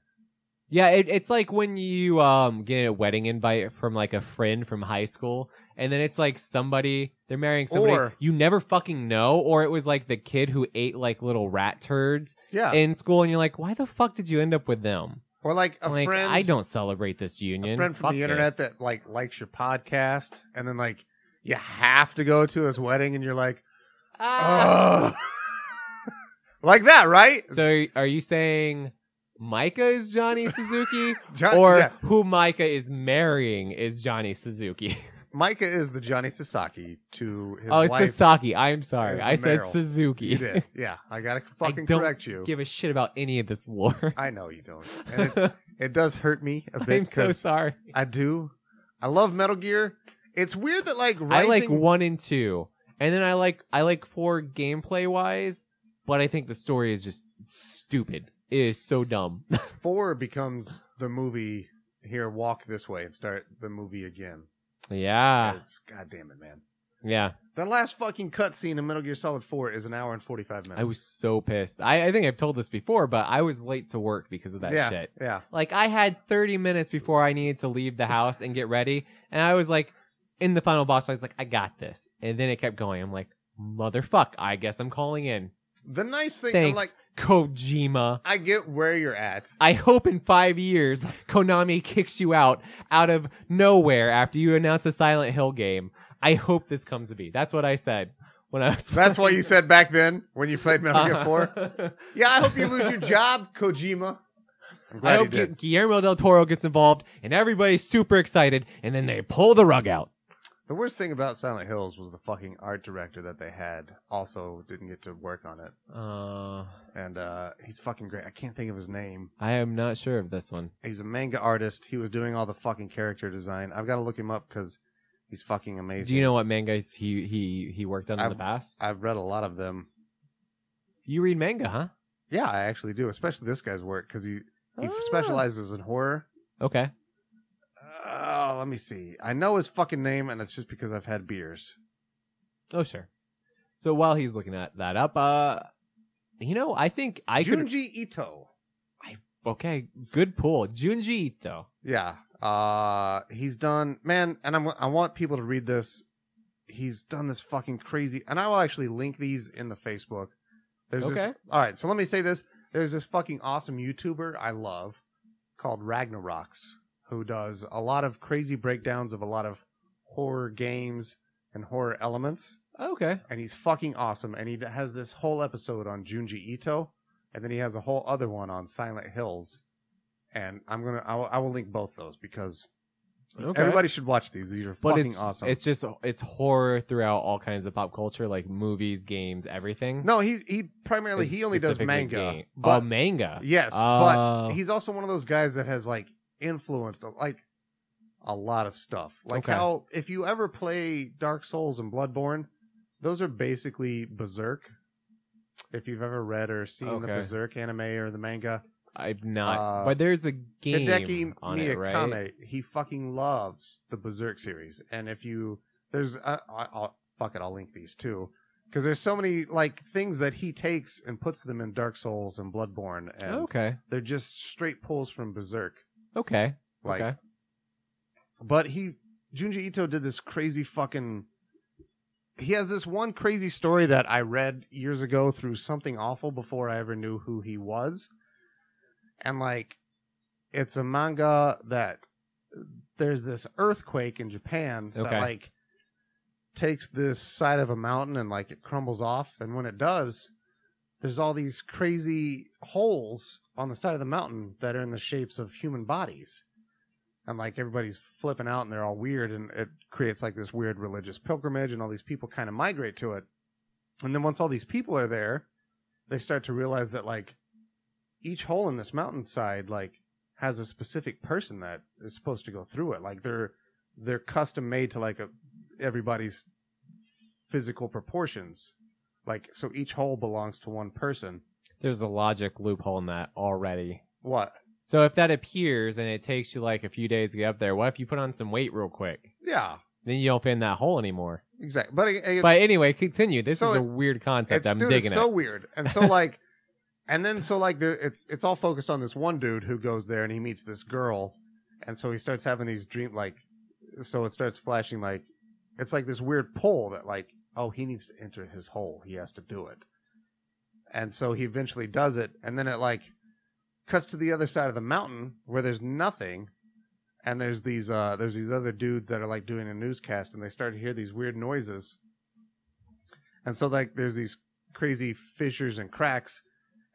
Yeah, it, it's like when you um get a wedding invite from like a friend from high school, and then it's like somebody they're marrying somebody Or- you never fucking know, or it was like the kid who ate like little rat turds Yeah. in school, and you're like, why the fuck did you end up with them? or like a like, friend. I don't celebrate this union. a friend from Fuck the internet this. that like likes your podcast, and then like you have to go to his wedding, and you're like, ah. Ugh. like that, right? So are you saying Micah is Johnny Suzuki, John- or yeah. who Micah is marrying is Johnny Suzuki? Micah is the Johnny Sasaki to his oh, it's wife. Sasaki. I'm sorry, is the I said Meryl. Suzuki. You did, yeah. I gotta fucking I don't correct you. give a shit about any of this lore. I know you don't, and it, it does hurt me a bit I'm so because sorry. I do. I love Metal Gear. It's weird that like I Rising, like one and two, and then I like I like four gameplay wise, but I think the story is just stupid. It is so dumb. four becomes the movie. Here, walk this way and start the movie again. Yeah, It's goddamn it, man. yeah. The last fucking cutscene in Metal Gear Solid 4 is an hour and 45 minutes. I was so pissed. I, I think I've told this before, but I was late to work because of that yeah, shit. Yeah. Like I had 30 minutes before I needed to leave the house and get ready, and I was like, in the final boss fight, I was like, I got this, and then it kept going. I'm like, motherfuck, I guess I'm calling in. The nice thing, I'm Thanks, like, Kojima. I get where you're at. I hope in five years Konami kicks you out out of nowhere after you announce a Silent Hill game. I hope this comes to be. That's what I said when I was. That's what you said back then when you played Metal Gear 4. Uh-huh. Yeah, I hope you lose your job, Kojima. I'm glad I you hope did. Guillermo del Toro gets involved and everybody's super excited, and then they pull the rug out. The worst thing about Silent Hills was the fucking art director that they had also didn't get to work on it. Uh, And uh, he's fucking great. I can't think of his name. I am not sure of this one. He's a manga artist. He was doing all the fucking character design. I've got to look him up because he's fucking amazing. Do you know what mangas he he he worked on in I've- the past? I've read a lot of them. You read manga, huh? Yeah, I actually do, especially this guy's work because he he Ah. specializes in horror. Okay. Oh, let me see. I know his fucking name, and it's just because I've had beers. Oh sure. So while he's looking at that up, uh, you know, I think I could. Junji Ito. Okay, good pull, Junji Ito. Yeah. Uh he's done man, and I'm I want people to read this. He's done this fucking crazy and I will actually link these in the Facebook. There's this Okay. All right, so let me say this. There's this fucking awesome YouTuber I love called Ragnarox who does a lot of crazy breakdowns of a lot of horror games and horror elements Okay. and he's fucking awesome. And he has this whole episode on Junji Ito, and then he has a whole other one on Silent Hills. And I'm gonna, I will, I will link both those because Okay. everybody should watch these. These are but fucking it's awesome. It's just it's horror throughout all kinds of pop culture, like movies, games, everything. no, he's he primarily It's he only does manga, game- but oh, manga. yes, Oh. but he's also one of those guys that has like influenced like a lot of stuff. Like Okay. how if you ever play Dark Souls and Bloodborne, those are basically Berserk. If you've ever read or seen the Berserk anime or the manga, I've not, Uh, but there's a game Hideki on it, right? He fucking loves the Berserk series. And if you, there's, I, I'll, fuck it, I'll link these too. Because there's so many, like, things that he takes and puts them in Dark Souls and Bloodborne. And Okay. they're just straight pulls from Berserk. Okay. Like, okay. but he, Junji Ito did this crazy fucking, he has this one crazy story that I read years ago through something awful before I ever knew who he was. And like, it's a manga that there's this earthquake in Japan Okay. that like takes this side of a mountain and like it crumbles off. And when it does, there's all these crazy holes on the side of the mountain that are in the shapes of human bodies. And like everybody's flipping out and they're all weird and it creates like this weird religious pilgrimage and all these people kind of migrate to it. And then once all these people are there, they start to realize that like each hole in this mountainside like has a specific person that is supposed to go through it. Like they're they're custom made to like a everybody's physical proportions. Like so each hole belongs to one person. There's a logic loophole in that already. What? So if that appears and it takes you like a few days to get up there, what if you put on some weight real quick? Yeah, Then you don't fit in that hole anymore. exactly. But, it, but anyway, continue. This so is a it- weird concept. it's, I'm dude, digging it's so it. weird. And so like, and then so like the it's it's all focused on this one dude who goes there and he meets this girl, and so he starts having these dream like, so it starts flashing like, it's like this weird pull that like, oh he needs to enter his hole. He has to do it, and so he eventually does it, and then it like cuts to the other side of the mountain where there's nothing. And there's these uh there's these other dudes that are like doing a newscast and they start to hear these weird noises. And so like there's these crazy fissures and cracks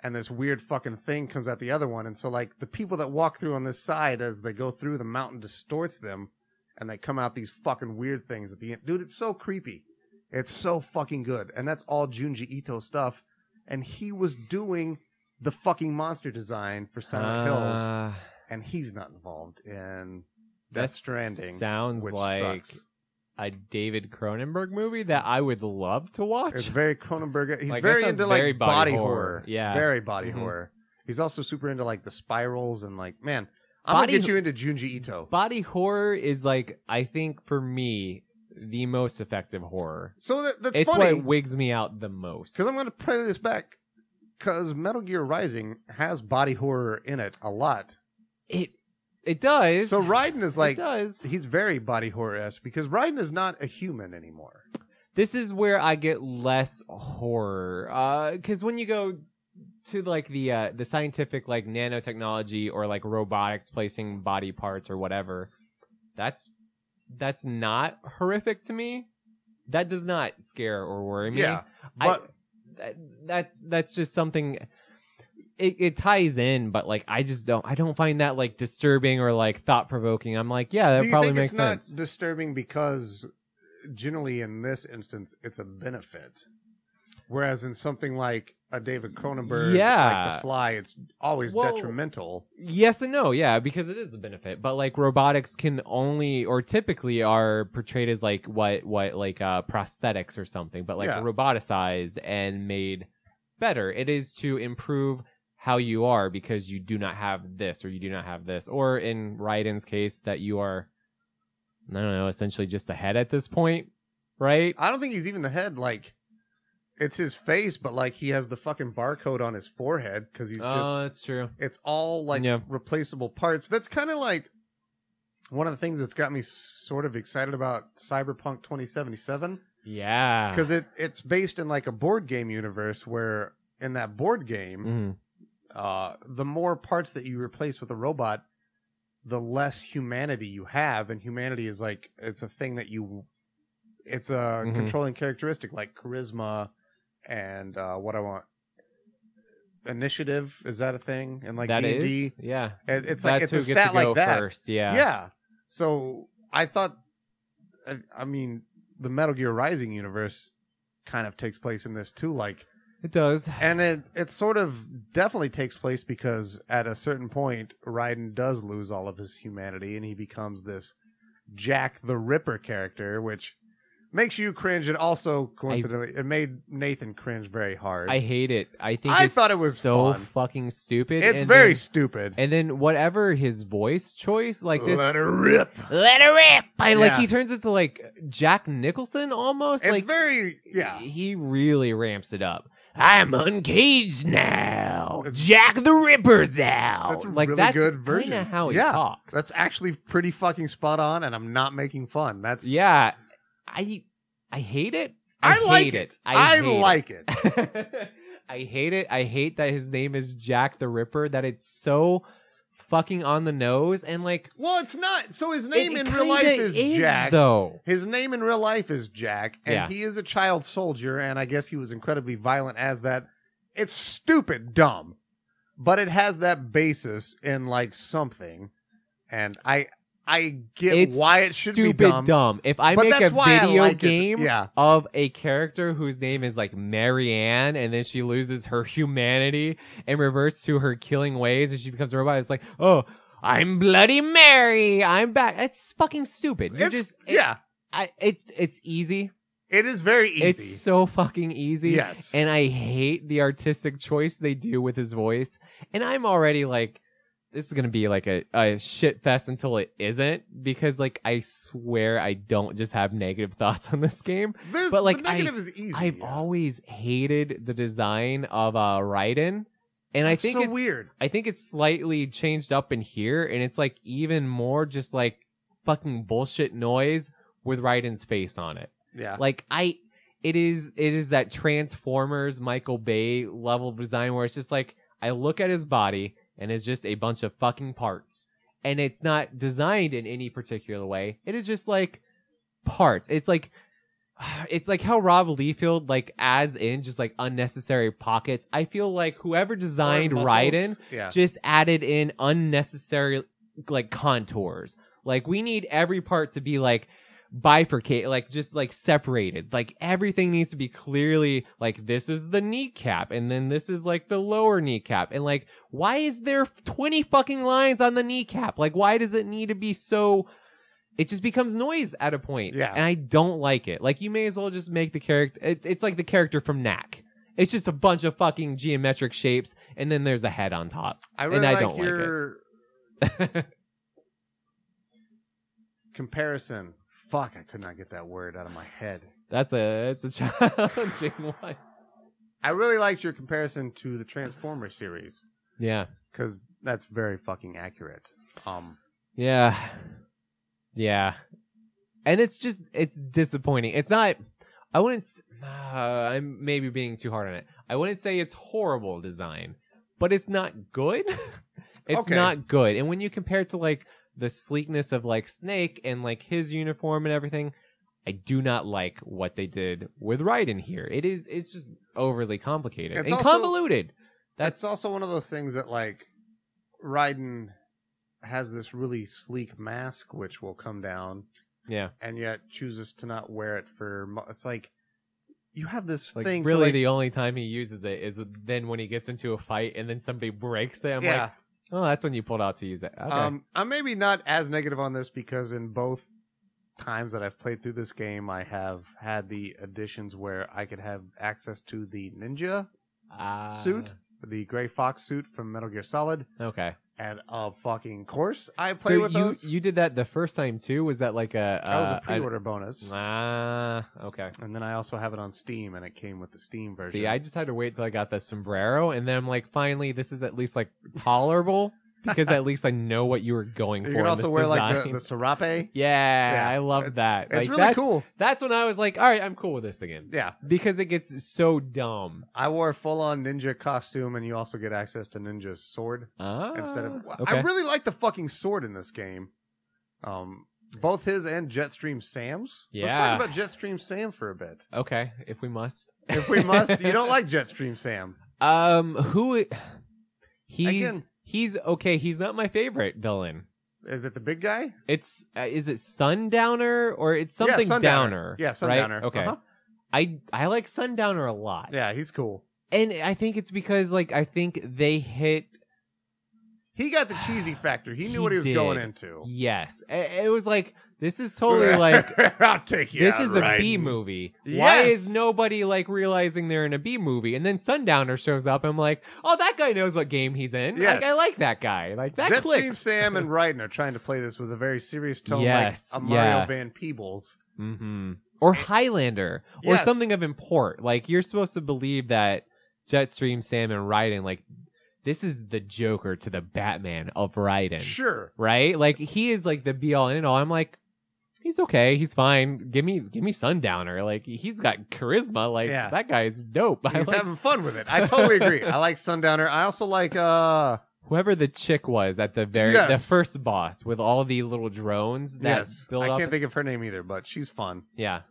and this weird fucking thing comes out the other one. And so like the people that walk through on this side as they go through the mountain distorts them and they come out these fucking weird things at the end. Dude it's so creepy. It's so fucking good. And that's all junji ito stuff and he was doing the fucking monster design for silent hills Uh, and he's not involved in that Death Stranding sounds like sucks. a David Cronenberg movie that I would love to watch. It's very Cronenberg. He's Like, very into like very body, body horror. horror. Yeah. very body Mhm. horror. He's also super into like the spirals and like man, I'm Body gonna get you into Junji Ito. Body horror is like I think for me the most effective horror. So that, that's funny. it's funny what wigs me out the most. because I'm gonna play this back because Metal Gear Rising has body horror in it a lot. It it does. So Raiden is like does. he's very body horror esque because Raiden is not a human anymore. This is where I get less horror. Uh cuz when you go to like the uh the scientific like nanotechnology or like robotics placing body parts or whatever, that's that's not horrific to me. That does not scare or worry me. Yeah, I- but that, that's that's just something it, it ties in but like i just don't i don't find that like disturbing or like thought provoking i'm like yeah that do you probably think makes it's not sense disturbing because generally in this instance it's a benefit whereas in something like a david cronenberg like Yeah. the fly it's always Well- detrimental yes and no yeah because it is a benefit but like robotics can only or typically are portrayed as like what what like uh prosthetics or something but like Yeah. roboticized and made better it is to improve how you are because you do not have this or you do not have this or in Raiden's case that you are I don't know essentially just a head at this point right i don't think he's even the head like it's his face but like he has the fucking barcode on his forehead because he's just oh that's true it's all like Yeah. replaceable parts that's kind of like one of the things that's got me sort of excited about cyberpunk 2077 yeah because it it's based in like a board game universe where in that board game Mhm. uh the more parts that you replace with a robot the less humanity you have and humanity is like it's a thing that you it's a Mhm. controlling characteristic like charisma and uh what i want initiative is that a thing and like d&d yeah. It- it's like That's it's a stat like that. first yeah. Yeah. So I thought, I, I mean, the Metal Gear Rising universe kind of takes place in this too. Like, it does. and it it sort of definitely takes place because at a certain point, Raiden does lose all of his humanity and he becomes this Jack the Ripper character, which makes you cringe. And also, coincidentally, it made Nathan cringe very hard. I hate it. I think I it's thought it was so fun. fucking stupid. it's and very then- stupid. and then whatever his voice choice, like this, Let her rip. let her rip. I, Like he turns into like Jack Nicholson almost. It's like very yeah. he really ramps it up. I'm uncaged now. Jack the Ripper's out. That's a like really that's good version. kinda how he yeah, talks. That's actually pretty fucking spot on, and I'm not making fun. That's yeah. I I hate it. I, hate like it. it. I, I, like it. it. I hate it. I hate that his name is Jack the Ripper. That it's so fucking on the nose and like Well, it's not. So his name it- in real life is, Jack. though. His name in real life is Jack, and Yeah. he is a child soldier, and I guess he was incredibly violent as that. It's stupid, dumb, but it has that basis in like something, and I I get It's why it should stupid be dumb. If I But make a that's why I video like game Yeah. of a character whose name is like Marianne, and then she loses her humanity and reverts to her killing ways, and she becomes a robot, it's like, oh, I'm Bloody Mary, I'm back. It's fucking stupid. You It's, just it- yeah, I, it's it's easy. it is very easy. It's so fucking easy. Yes. And I hate the artistic choice they do with his voice. And I'm already like, this is gonna be like a, a shit fest until it isn't because like I swear I don't just have negative thoughts on this game. There's But, like, the negative I- is easy. I've yeah. always hated the design of uh Raiden. And I It's think so it's, weird. I think it's slightly changed up in here, and it's like even more just like fucking bullshit noise with Raiden's face on it. Yeah. Like I, it is it is that Transformers Michael Bay level of design where it's just like I look at his body and it's just a bunch of fucking parts, and it's not designed in any particular way. It is just like parts. It's like. It's like how Rob Liefeld like as in just like unnecessary pockets. I feel like whoever designed. Raiden Yeah. just added in unnecessary like contours. Like we need every part to be like bifurcate, like just like separated. Like everything needs to be clearly like this is the kneecap and then this is like the lower kneecap. And like why is there 20 fucking lines on the kneecap? Like why does it need to be so it just becomes noise at a point. Yeah. And I don't like it. Like you may as well just make the character it, it's like the character from Knack. It's just a bunch of fucking geometric shapes and then there's a head on top. I really and I like don't your like it. comparison. Fuck, I could not get that word out of my head. That's a that's a challenging one. I really liked your comparison to the Transformer series Yeah. because that's very fucking accurate. Um, Yeah. Yeah. And it's just it's disappointing. It's not I wouldn't s- uh, I'm maybe being too hard on it. I wouldn't say it's horrible design, but it's not good. it's Okay. not good. And when you compare it to like the sleekness of like Snake and like his uniform and everything, I do not like what they did with Raiden here. It is it's just overly complicated It's and also- convoluted. that's also one of those things that like Raiden has this really sleek mask which will come down yeah. and yet chooses to not wear it for. Mo- it's like you have this Like thing. really, like- the only time he uses it is then when he gets into a fight and then somebody breaks it. I'm yeah. like, oh, that's when you pulled out to use it. Okay. Um, I'm maybe not as negative on this because in both times that I've played through this game, I have had the additions where I could have access to the ninja Ah, suit, the Gray Fox suit from Metal Gear Solid, Okay. And of fucking course I play So with you those. you did that the first time too? Was that like a that was uh, a pre-order bonus, Ah, okay. and then I also have it on Steam, and it came with the Steam version. See, I just had to wait till I got the sombrero, and then I'm like, finally, this is at least like tolerable because at least I know what you were going you for. can also wear like the, design. the serape. yeah, Yeah. I love that. It's Like, really that's, cool. That's when I was like, all right, I'm cool with this again. Yeah, Because it gets so dumb. I wore a full-on ninja costume, and you also get access to Ninja's sword. Ah, instead of okay. I really like the fucking sword in this game. Um both his and Jetstream Sam's. Yeah. Let's talk about Jetstream Sam for a bit. Okay, if we must. If we must. you don't like Jetstream Sam. Um, who? He's Again. He's okay. He's not my favorite villain. Is it the big guy? It's uh, is it Sundowner or it's something yeah, Sundowner. Downer? Yeah, right? Sundowner. Okay, Uh-huh. I I like Sundowner a lot, Yeah, he's cool. and I think it's because like I think they hit He got the cheesy factor. He knew He what he was did. going into. yes. It was like this is totally like I'll take you. this is a right. B movie. Why is nobody like realizing they're in a B movie? And then Sundowner shows up. I'm like, oh, that guy knows what game he's in. Yes. Like I like that guy. Like that clicks. Sam and Raiden are trying to play this with a very serious tone, Yes, like a Mario yeah. Van Peebles. hmm Or Highlander, or Yes. something of import. Like you're supposed to believe that Jetstream Sam and Raiden, like this is the Joker to the Batman of Raiden, Sure. right? Like he is like the be all and end all. I'm like, he's okay, he's fine. Give me, give me Sundowner. Like he's got charisma. Like Yeah. that guy's dope. I He's like having fun with it. I totally agree. I like Sundowner. I also like uh whoever the chick was at the very Yes. the first boss with all the little drones that yes. build I up. can't think of her name either, but she's fun. yeah.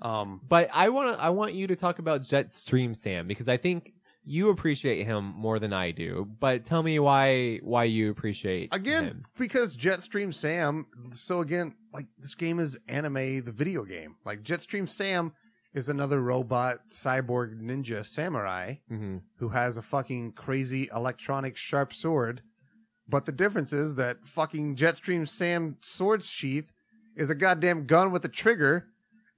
Um But I want to I want you to talk about Jetstream Sam because I think you appreciate him more than I do. But tell me why why you appreciate again him. because Jetstream Sam so again like this game is anime the video game. Like Jetstream Sam is another robot cyborg ninja samurai hmm who has a fucking crazy electronic sharp sword. But the difference is that fucking Jetstream Sam sword sheath is a goddamn gun with a trigger.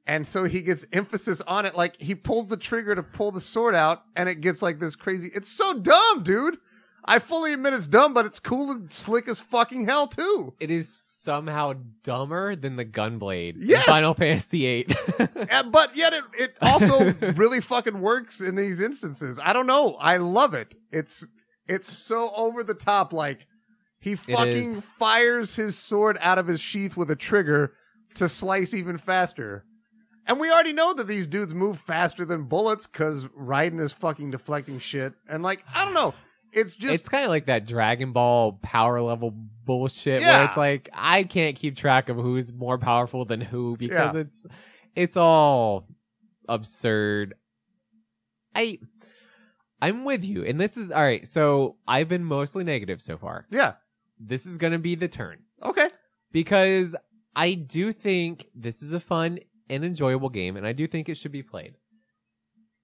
And so he gets emphasis on it. Like he pulls the trigger to pull the sword out and it gets like this crazy. It's so dumb, dude. I fully admit it's dumb, but it's cool and slick as fucking hell too. It is somehow dumber than the Gunblade Yes! Final Fantasy VIII. And, but yet it, it also really fucking works in these instances. I don't know. I love it. It's it's so over the top. Like he fucking fires his sword out of his sheath with a trigger to slice even faster. And we already know that these dudes move faster than bullets because Raiden is fucking deflecting shit. And like I don't know. It's just it's kind of like that Dragon Ball power level bullshit Yeah. where it's like I can't keep track of who's more powerful than who because Yeah. it's it's all absurd. I I'm with you. And this is all right. So I've been mostly negative so far. yeah. This is going to be the turn Okay. because I do think this is a fun and enjoyable game and I do think it should be played.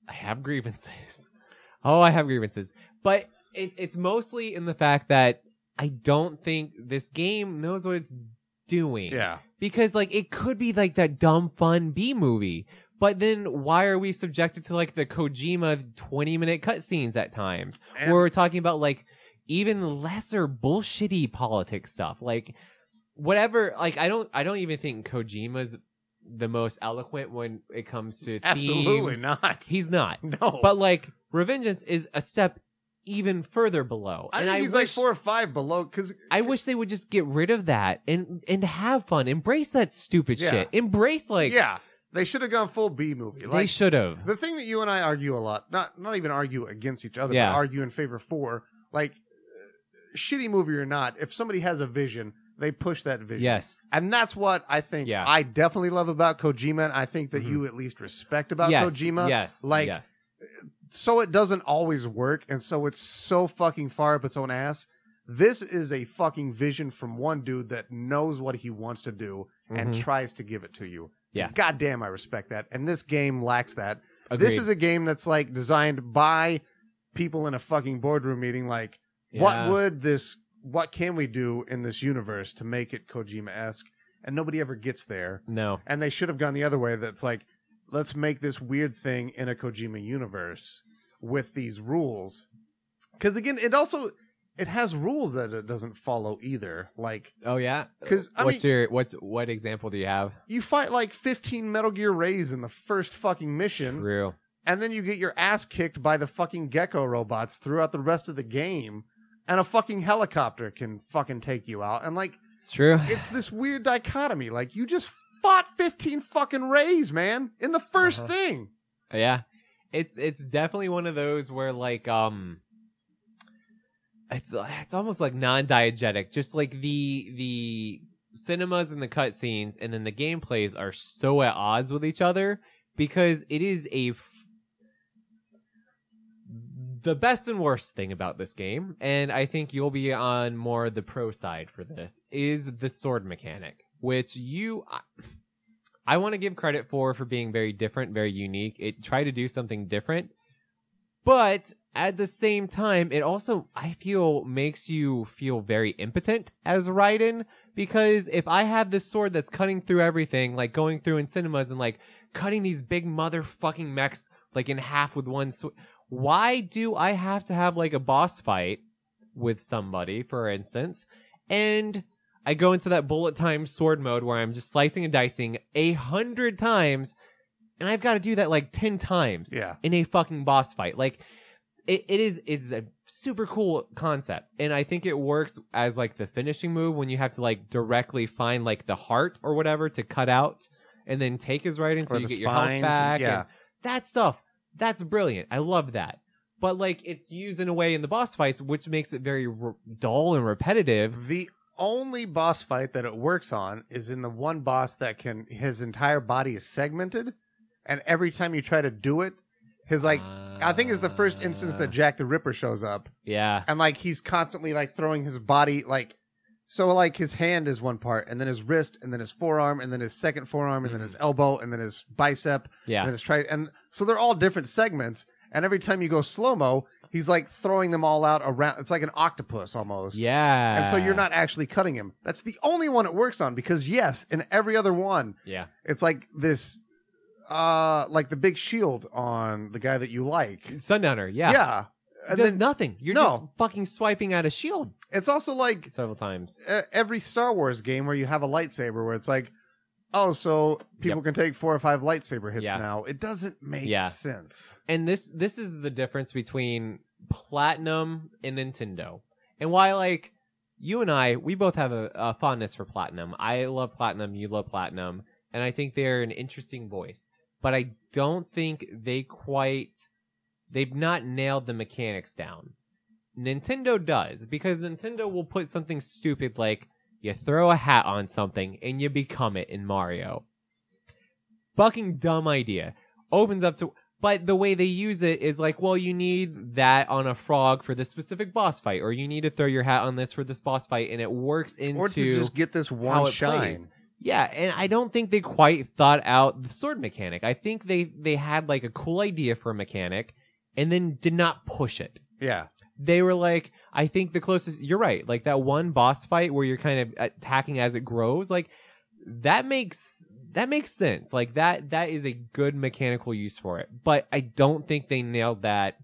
I have grievances. Oh, I have grievances. But it, it's mostly in the fact that I don't think this game knows what it's doing. Yeah. Because like it could be like that dumb fun B movie. But then why are we subjected to like the Kojima 20 minute cutscenes at times? And- where we're talking about like even lesser bullshitty politics stuff. Like whatever like I don't I don't even think Kojima's the most eloquent when it comes to Absolutely themes. not. He's not. No. But like Revengeance is a step even further below. I and think I he's like four or five below because I wish they would just get rid of that and and have fun. Embrace that stupid Yeah. shit. Embrace like yeah, they should have gone full B movie. Like, they should have. the thing that you and I argue a lot, not not even argue against each other, Yeah. but argue in favor for, like shitty movie or not, if somebody has a vision, they push that vision. Yes. And that's what I think Yeah. I definitely love about Kojima, and I think that you at least respect about yes. Kojima. Yes. Like yes. so it doesn't always work, and so it's so fucking far up its own ass. This is a fucking vision from one dude that knows what he wants to do and tries to give it to you. Mm-hmm. Yeah. God damn, I respect that. And this game lacks that. Agreed. This is a game that's like designed by people in a fucking boardroom meeting. Like, Yeah. what would this, what can we do in this universe to make it Kojima esque? And nobody ever gets there. no. And they should have gone the other way. That's like, let's make this weird thing in a Kojima universe with these rules. Because again, it also it has rules that it doesn't follow either. Like Oh yeah, because what's mean- your what's what example do you have? you fight like 15 Metal Gear Rays in the first fucking mission, True. and then you get your ass kicked by the fucking gecko robots throughout the rest of the game, and a fucking helicopter can fucking take you out. And like It's true. it's this weird dichotomy. Like you just fought 15 fucking Rays, man, in the 1st Uh-huh. thing. Yeah. It's it's definitely one of those where like um it's it's almost like non-diegetic. Just like the the cinemas and the cutscenes and then the gameplays are so at odds with each other because it is a the best and worst thing about this game, and I think you'll be on more the pro side for this, is the sword mechanic, which you. I, I want to give credit for for being very different, very unique. It tried to do something different, but at the same time, it also I feel makes you feel very impotent as Raiden because if I have this sword that's cutting through everything, like going through in cinemas and like cutting these big motherfucking mechs like in half with one sword, why do I have to have like a boss fight with somebody, for instance, and I go into that bullet time sword mode where I'm just slicing and dicing a hundred times, and I've got to do that like ten times Yeah. in a fucking boss fight. Like it, it is is a super cool concept, and I think it works as like the finishing move when you have to like directly find like the heart or whatever to cut out and then take his in so Or you the get your health spines and- back. yeah. and that stuff. That's brilliant. I love that. But like it's used in a way in the boss fights which makes it very r- dull and repetitive. The only boss fight that it works on is in the one boss that can his entire body is segmented, and every time you try to do it, his like I think is the first instance that ah. Jack the Ripper shows up, Yeah. and like he's constantly like throwing his body like so like his hand is one part, and then his wrist, and then his forearm, and then his second forearm, and then his elbow, and then his bicep, Yeah. and his tri and so they're all different segments, and every time you go slow mo, he's like throwing them all out around. It's like an octopus almost. Yeah. And so you're not actually cutting him. That's the only one it works on because yes, in every other one, Yeah. it's like this uh like the big shield on the guy that you like. Sundowner. Yeah. Yeah. And does then nothing. You're No. just fucking swiping at a shield it's also like several times. uh, every Star Wars game where you have a lightsaber where it's like, oh, so people Yep. can take four or five lightsaber hits Yeah. now. It doesn't make Yeah. sense. And this this is the difference between Platinum and Nintendo. And why like you and I, we both have a, a fondness for Platinum. I love Platinum, you love Platinum, and I think they're an interesting voice. But I don't think they quite they've not nailed the mechanics down. Nintendo does because Nintendo will put something stupid like you throw a hat on something and you become it in Mario. Fucking dumb idea. Opens up to but the way they use it is like, well, you need that on a frog for this specific boss fight, or you need to throw your hat on this for this boss fight, and it works into Or to just get this one shine. plays. Yeah, and I don't think they quite thought out the sword mechanic. I think they they had like a cool idea for a mechanic, and then did not push it. Yeah. They were like, I think the closest. You're right. Like that one boss fight where you're kind of attacking as it grows. Like that makes that makes sense. Like that that is a good mechanical use for it. But I don't think they nailed that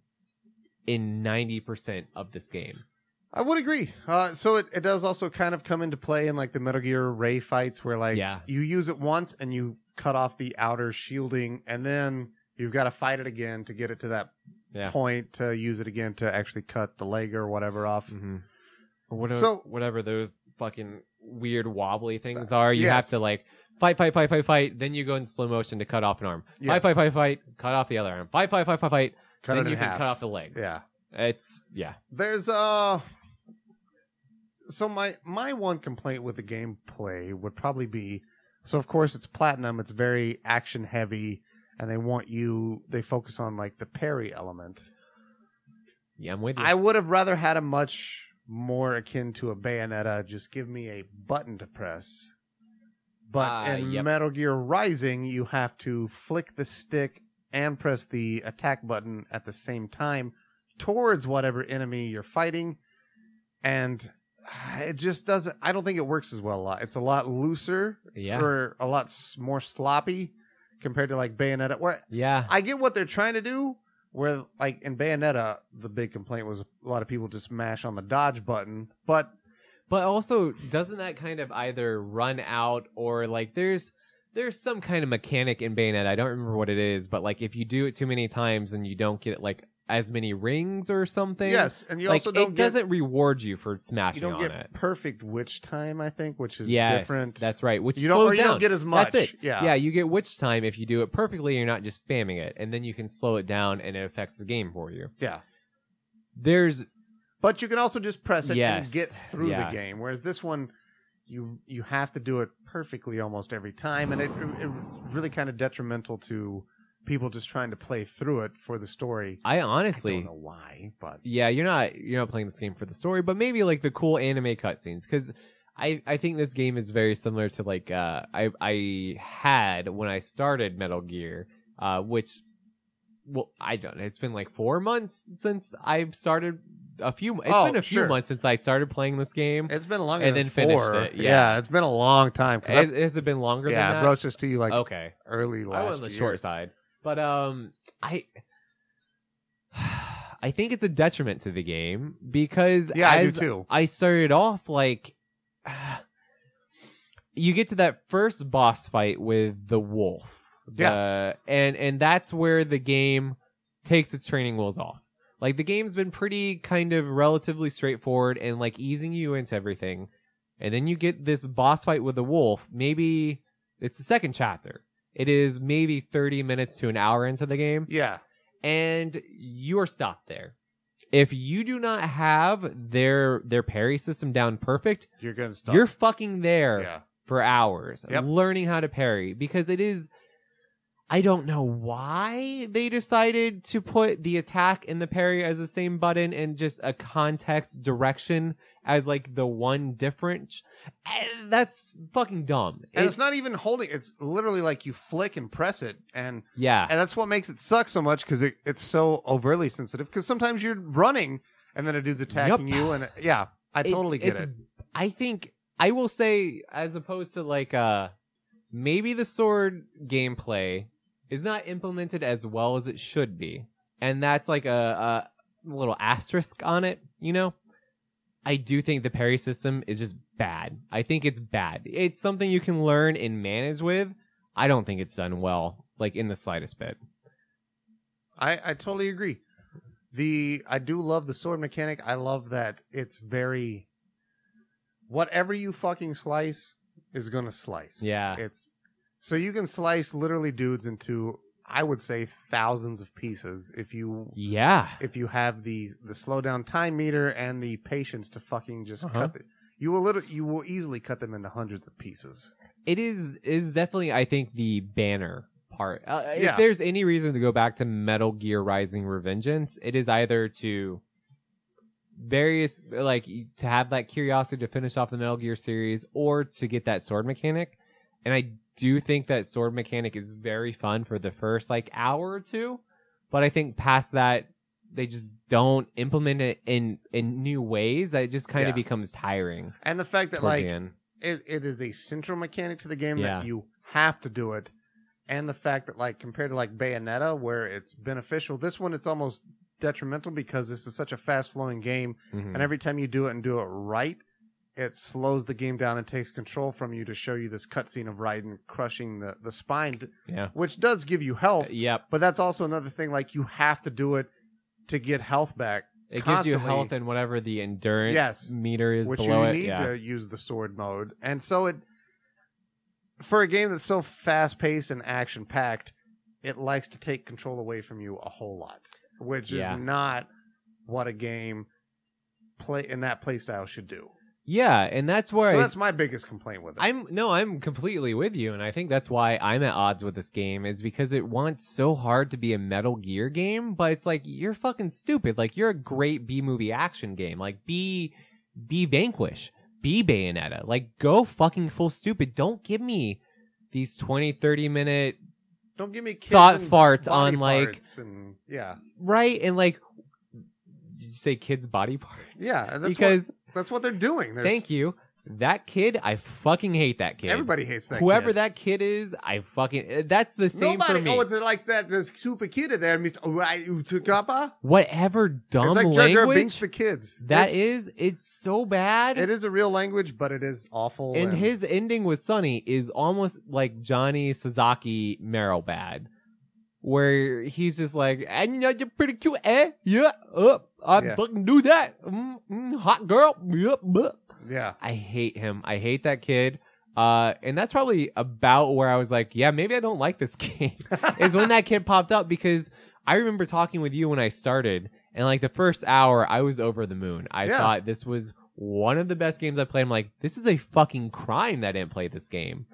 in ninety percent of this game. I would agree. Uh, so it, it does also kind of come into play in like the Metal Gear Ray fights where like Yeah. you use it once and you cut off the outer shielding and then you've got to fight it again to get it to that Yeah. point to use it again to actually cut the leg or whatever off. Mm-hmm. Or whatever, So- whatever those fucking weird wobbly things are, you yes. have to like fight, fight, fight, fight, fight. Then you go in slow motion to cut off an arm. Yes. Fight, fight, fight, fight. Cut off the other arm. Fight, fight, fight, fight, fight. Cut then it you in can half. cut off the legs. Yeah. It's yeah. There's uh so my my one complaint with the gameplay would probably be so of course it's platinum, it's very action heavy and they want you they focus on like the parry element. Yeah, I'm with you. I would have rather had a much more akin to a Bayonetta, just give me a button to press. But Ah, in yep. Metal Gear Rising, you have to flick the stick and press the attack button at the same time towards whatever enemy you're fighting. And it just doesn't, I don't think it works as well a lot. It's a lot looser yeah. or a lot more sloppy compared to like Bayonetta, where yeah. I get what they're trying to do. Where like in Bayonetta, the big complaint was a lot of people just mash on the dodge button, but But also, doesn't that kind of either run out or like there's there's some kind of mechanic in Bayonet. I don't remember what it is, but like if you do it too many times and you don't get like as many rings or something. yes, and you like also don't it get doesn't reward you for you smashing don't on get it. perfect witch time. I think, which is Yes, different. that's right. Which You don't- you don't get as much. That's it. Yeah. yeah. You get witch time if you do it perfectly. You're not just spamming it, and then you can slow it down, and it affects the game for you. yeah. There's But you can also just press it Yes, and get through yeah. the game. Whereas this one, you you have to do it perfectly almost every time, and it, it really kind of detrimental to people just trying to play through it for the story. I I honestly don't know why, but yeah, you're not you're not playing this game for the story, but maybe like the cool anime cutscenes because I I think this game is very similar to like uh I I had when I started Metal Gear, uh which well I don't know it's been like four months since I've started a few It's Oh, been a few sure. months since I started playing this game. it's been longer And then finished it, yeah. it's been a long time. Has, has it been longer than that? yeah, I broached this to you like? Okay. early last. I went on the year. short side, but um, I I think it's a detriment to the game because Yeah, I do too. I started off like you get to that first boss fight with the wolf, the, and and that's where the game takes its training wheels off. Like the game's been pretty kind of relatively straightforward and like easing you into everything. And then you get this boss fight with the wolf. Maybe it's the second chapter. It is maybe 30 minutes to an hour into the game Yeah, and you are stopped there. If you do not have their their parry system down perfect, you're gonna stop. you're fucking there yeah, for hours Yep. learning how to parry because it is I don't know why they decided to put the attack and the parry as the same button and just a context direction as like the one different. That's fucking dumb. and It- it's not even holding. It's literally like you flick and press it, and yeah. and that's what makes it suck so much because it, it's so overtly sensitive. Because sometimes you're running and then a dude's attacking Yup. you, and yeah, I totally It's- get it's- it. I think I will say, as opposed to like uh maybe the sword gameplay is not implemented as well as it should be, and that's like a, a little asterisk on it, you know. I do think the parry system is just bad. I think it's bad. It's something you can learn and manage with. I don't think it's done well, like in the slightest bit. I, I totally agree. The I do love the sword mechanic. I love that it's very whatever you fucking slice is gonna slice. Yeah. It's so you can slice literally dudes into I would say thousands of pieces if you Yeah. if you have the the slow down time meter and the patience to fucking just Uh-huh. cut it. You will little you will easily cut them into hundreds of pieces. it is is definitely I think the banner part. Uh, Yeah. If there's any reason to go back to Metal Gear Rising Revengeance, it is either to various like to have that curiosity to finish off the Metal Gear series or to get that sword mechanic. And I do think that sword mechanic is very fun for the first like hour or two, but I think past that they just don't implement it in in new ways. It just kind Yeah. of becomes tiring And the fact that like it, it is a central mechanic to the game Yeah. that you have to do it and the fact that like compared to like bayonetta where it's beneficial this one it's almost detrimental because this is such a fast flowing game Mhm. and every time you do it and do it right it slows the game down and takes control from you to show you this cutscene of Raiden crushing the, the spine yeah. which does give you health uh, Yep. but that's also another thing like you have to do it to get health back It gives you health and whatever the endurance Yes. meter is which below you it. need yeah. to use the sword mode. And so it for a game that's so fast paced and action packed, it likes to take control away from you a whole lot, which Yeah. is not what a game play in that playstyle should do. Yeah, and that's where so I, that's my biggest complaint with it. I'm no, I'm completely with you, and I think that's why I'm at odds with this game is because it wants so hard to be a Metal Gear game, but it's like you're fucking stupid. Like you're a great B movie action game. Like be be Vanquish, be Bayonetta. Like go fucking full stupid. Don't give me these 20, 30 minute Don't give me thought farts on, like- parts and yeah, right and like. Did you say kids' body parts? yeah. That's because that's what they're doing. There's, Thank you. That kid, I fucking hate that kid. Everybody hates that. Kid. Whoever kid. that kid is, I fucking. uh, That's the same Nobody. for me. Oh, it's like that. There's super kid in there, Mister Utukapa. Whatever dumb It's like Jar Jar Binks the kids. that It's- is, it's so bad. It is a real language, but it is awful. and his ending with Sunny is almost like Johnny Sasaki Meryl bad, where he's just like, and you know, you're pretty cute, eh? Yeah, up, I Yeah. fucking do that. Mm, mm, hot girl. Yep. buh." yeah, I hate him. I hate that kid. Uh, and that's probably about where I was like, yeah, maybe I don't like this game. is when that kid popped up because I remember talking with you when I started, and like the first hour, I was over the moon. I Yeah. thought this was one of the best games I played. I'm like, this is a fucking crime that I didn't play this game.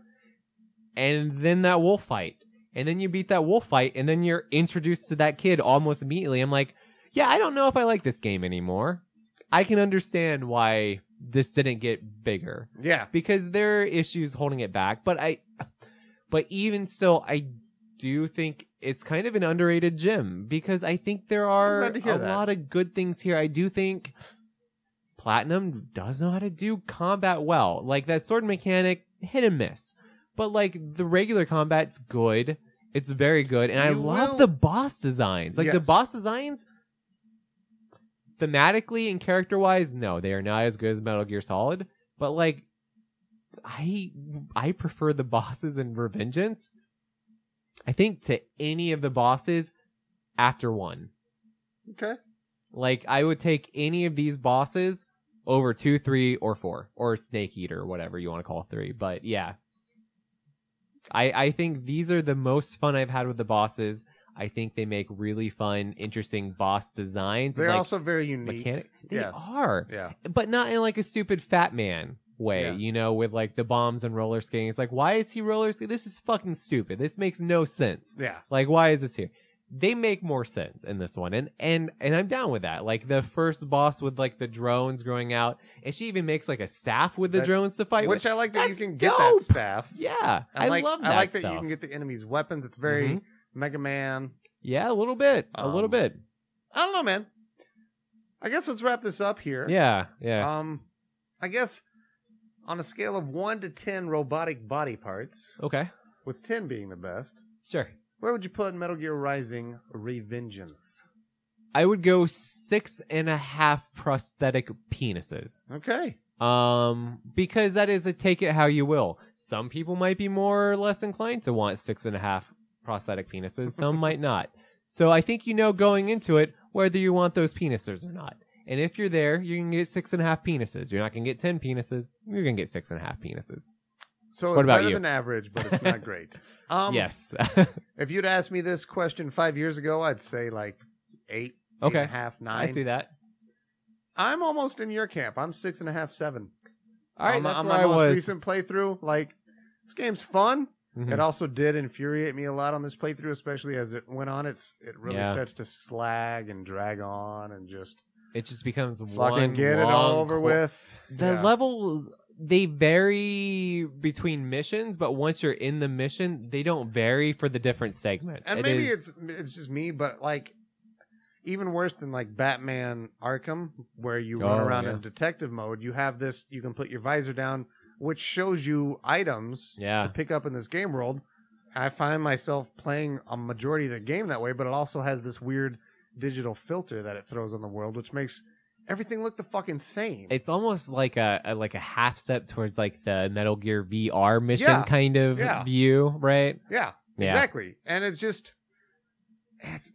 And then that wolf fight, and then you beat that wolf fight, and then you're introduced to that kid almost immediately. I'm like, yeah, I don't know if I like this game anymore. I can understand why this didn't get bigger yeah. because there are issues holding it back. But I, but even still, I do think it's kind of an underrated gem because I think there are glad to hear a that. lot of good things here. I do think Platinum does know how to do combat well. Like that sword mechanic, hit and miss. But like the regular combat's good. It's very good. And I You love will- the boss designs. Like the boss designs thematically and character wise, no, they are not as good as Metal Gear Solid. But like, I I prefer the bosses in Revengeance. I think to any of the bosses after one. Okay. Like I would take any of these bosses over two, three, or four, or Snake Eater, whatever you want to call three. But yeah, I I think these are the most fun I've had with the bosses. I think they make really fun, interesting boss designs. They're like, also very unique. mechanic. They Yes. are, Yeah. but not in like a stupid Fatman way. Yeah. You know, with like the bombs and roller skating. It's like, why is he roller skating? This is fucking stupid. This makes no sense. Yeah. Like, why is this here? They make more sense in this one, and and and I'm down with that. Like the first boss with like the drones growing out, and she even makes like a staff with the That- drones to fight. Which with. I like that you can get dope. that staff. Yeah, I, like, love that. I like that stuff. you can get the enemy's weapons. It's very Mhm. Mega Man. Yeah, a little bit, a little Um, bit. I don't know, man. I guess let's wrap this up here. Yeah, yeah. Um, I guess on a scale of one to ten robotic body parts, okay, with ten being the best, sure. where would you put Metal Gear Rising: Revengeance? I would go six and a half prosthetic penises. Okay. Um, because that is a take it how you will. Some people might be more or less inclined to want six and a half prosthetic penises. Some might not. So I think you know going into it whether you want those penises or not. And if you're there, you're gonna get six and a half penises. You're not gonna get ten penises. You're gonna get six and a half penises. So What it's about better you? than average, but it's not great. Um, yes. If you'd asked me this question five years ago, I'd say like eight, eight Okay. and a half, nine. I see that. I'm almost in your camp. I'm six and a half, seven. All right, on, my- that's on my most was. recent playthrough, like this game's fun. Mhm. It also did infuriate me a lot on this playthrough, especially as it went on. It's it really Yeah. starts to slag and drag on and just It just becomes fucking one get it all over with. The Yeah. levels they vary between missions, but once you're in the mission, they don't vary for the different segments. and It maybe is- it's it's just me, but like even worse than like Batman Arkham, where you run Oh, around yeah. in detective mode. You have this. You can put your visor down, which shows you items Yeah. to pick up in this game world. I find myself playing a majority of the game that way, but it also has this weird digital filter that it throws on the world, which makes everything look the fucking same. it's almost like a, a like a half step towards like the Metal Gear VR mission Yeah. kind of Yeah. view, right? Yeah, Yeah. exactly. And it's just, it's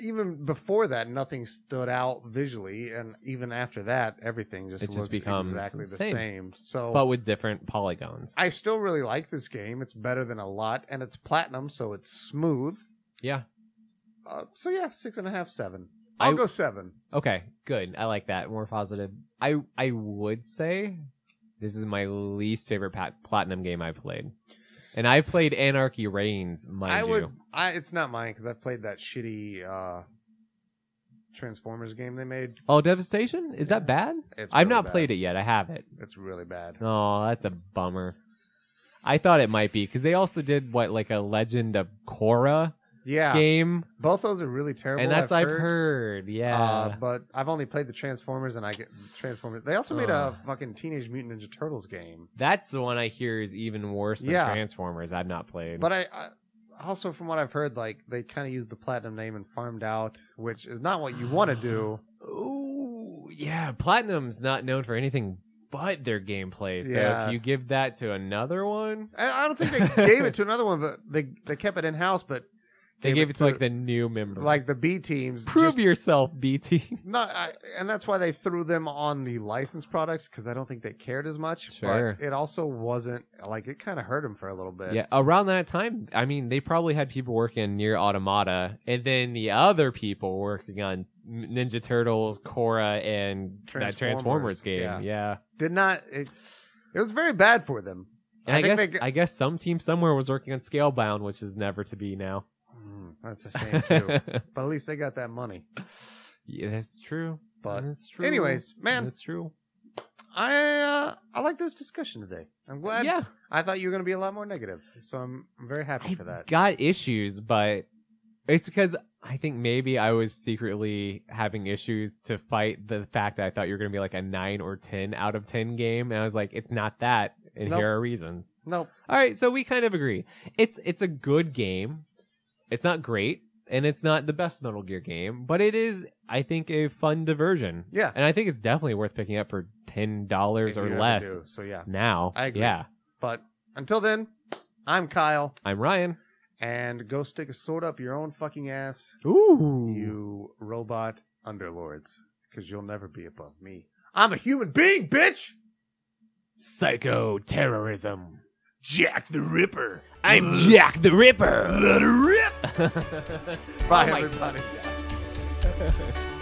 even before that, nothing stood out visually, and even after that, everything just It just becomes exactly the same. same. So, But with different polygons. I still really like this game. It's better than a lot, and it's platinum, so it's smooth. Yeah. Uh, so yeah, six and a half, seven. I'll I- go seven. Okay, good. I like that. More positive. I I would say this is my least favorite pat- platinum game I've played. And I played Anarchy Reigns, mind I you. would. I it's not mine because I've played that shitty uh, Transformers game they made. Oh, Devastation? Is that bad? It's I've really not bad. played it yet. I have it. It's really bad. Oh, that's a bummer. I thought it might be because they also did what like a Legend of Korra Yeah, game, both those are really terrible. and that's I've, heard. heard. Yeah, Uh, but I've only played the Transformers, and I get Transformers. They also made a fucking Teenage Mutant Ninja Turtles game. that's the one I hear is even worse than Yeah. Transformers. I've not played. But I, I also, from what I've heard, like they kind of used the platinum name and farmed out, which is not what you want to do. Ooh, yeah. Platinum's not known for anything but their gameplay. So Yeah. if you give that to another one, I, I don't think they gave it to another one, but they they kept it in house. But they gave it to, like the new members. like the B teams. prove just- yourself, BT. Not, I, and that's why they threw them on the licensed products because I don't think they cared as much. Sure. But it also wasn't like it kind of hurt them for a little bit. Yeah, around that time, I mean, they probably had people working near Automata, and then the other people working on Ninja Turtles, Korra, and that Transformers, Transformers game. yeah. Yeah, Did not. It, it was very bad for them. I, think guess they, I guess some team somewhere was working on Scalebound, which is never to be now. That's a shame too. but at least they got that money. yeah, that's true. But that's true. anyways, man, that's true. I uh, I like this discussion today. I'm glad. yeah, I thought you were going to be a lot more negative, so I'm, I'm very happy I for that. got issues, but it's because I think maybe I was secretly having issues to fight the fact that I thought you were going to be like a nine or ten out of ten game, and I was like, it's not that, and Nope. here are reasons. Nope. All right, so we kind of agree. It's it's a good game. It's not great, and it's not the best Metal Gear game, but it is, I think, a fun diversion. Yeah. and I think it's definitely worth picking up for ten dollars or less do. So yeah. now. I agree. Yeah, But until then, I'm Kyle, I'm Ryan. and go stick a sword up your own fucking ass, Ooh, you robot underlords, because you'll never be above me. I'm a human being, bitch. psycho terrorism. Jack the Ripper. I'm Jack the Ripper. Let her rip. Bye, Oh everybody.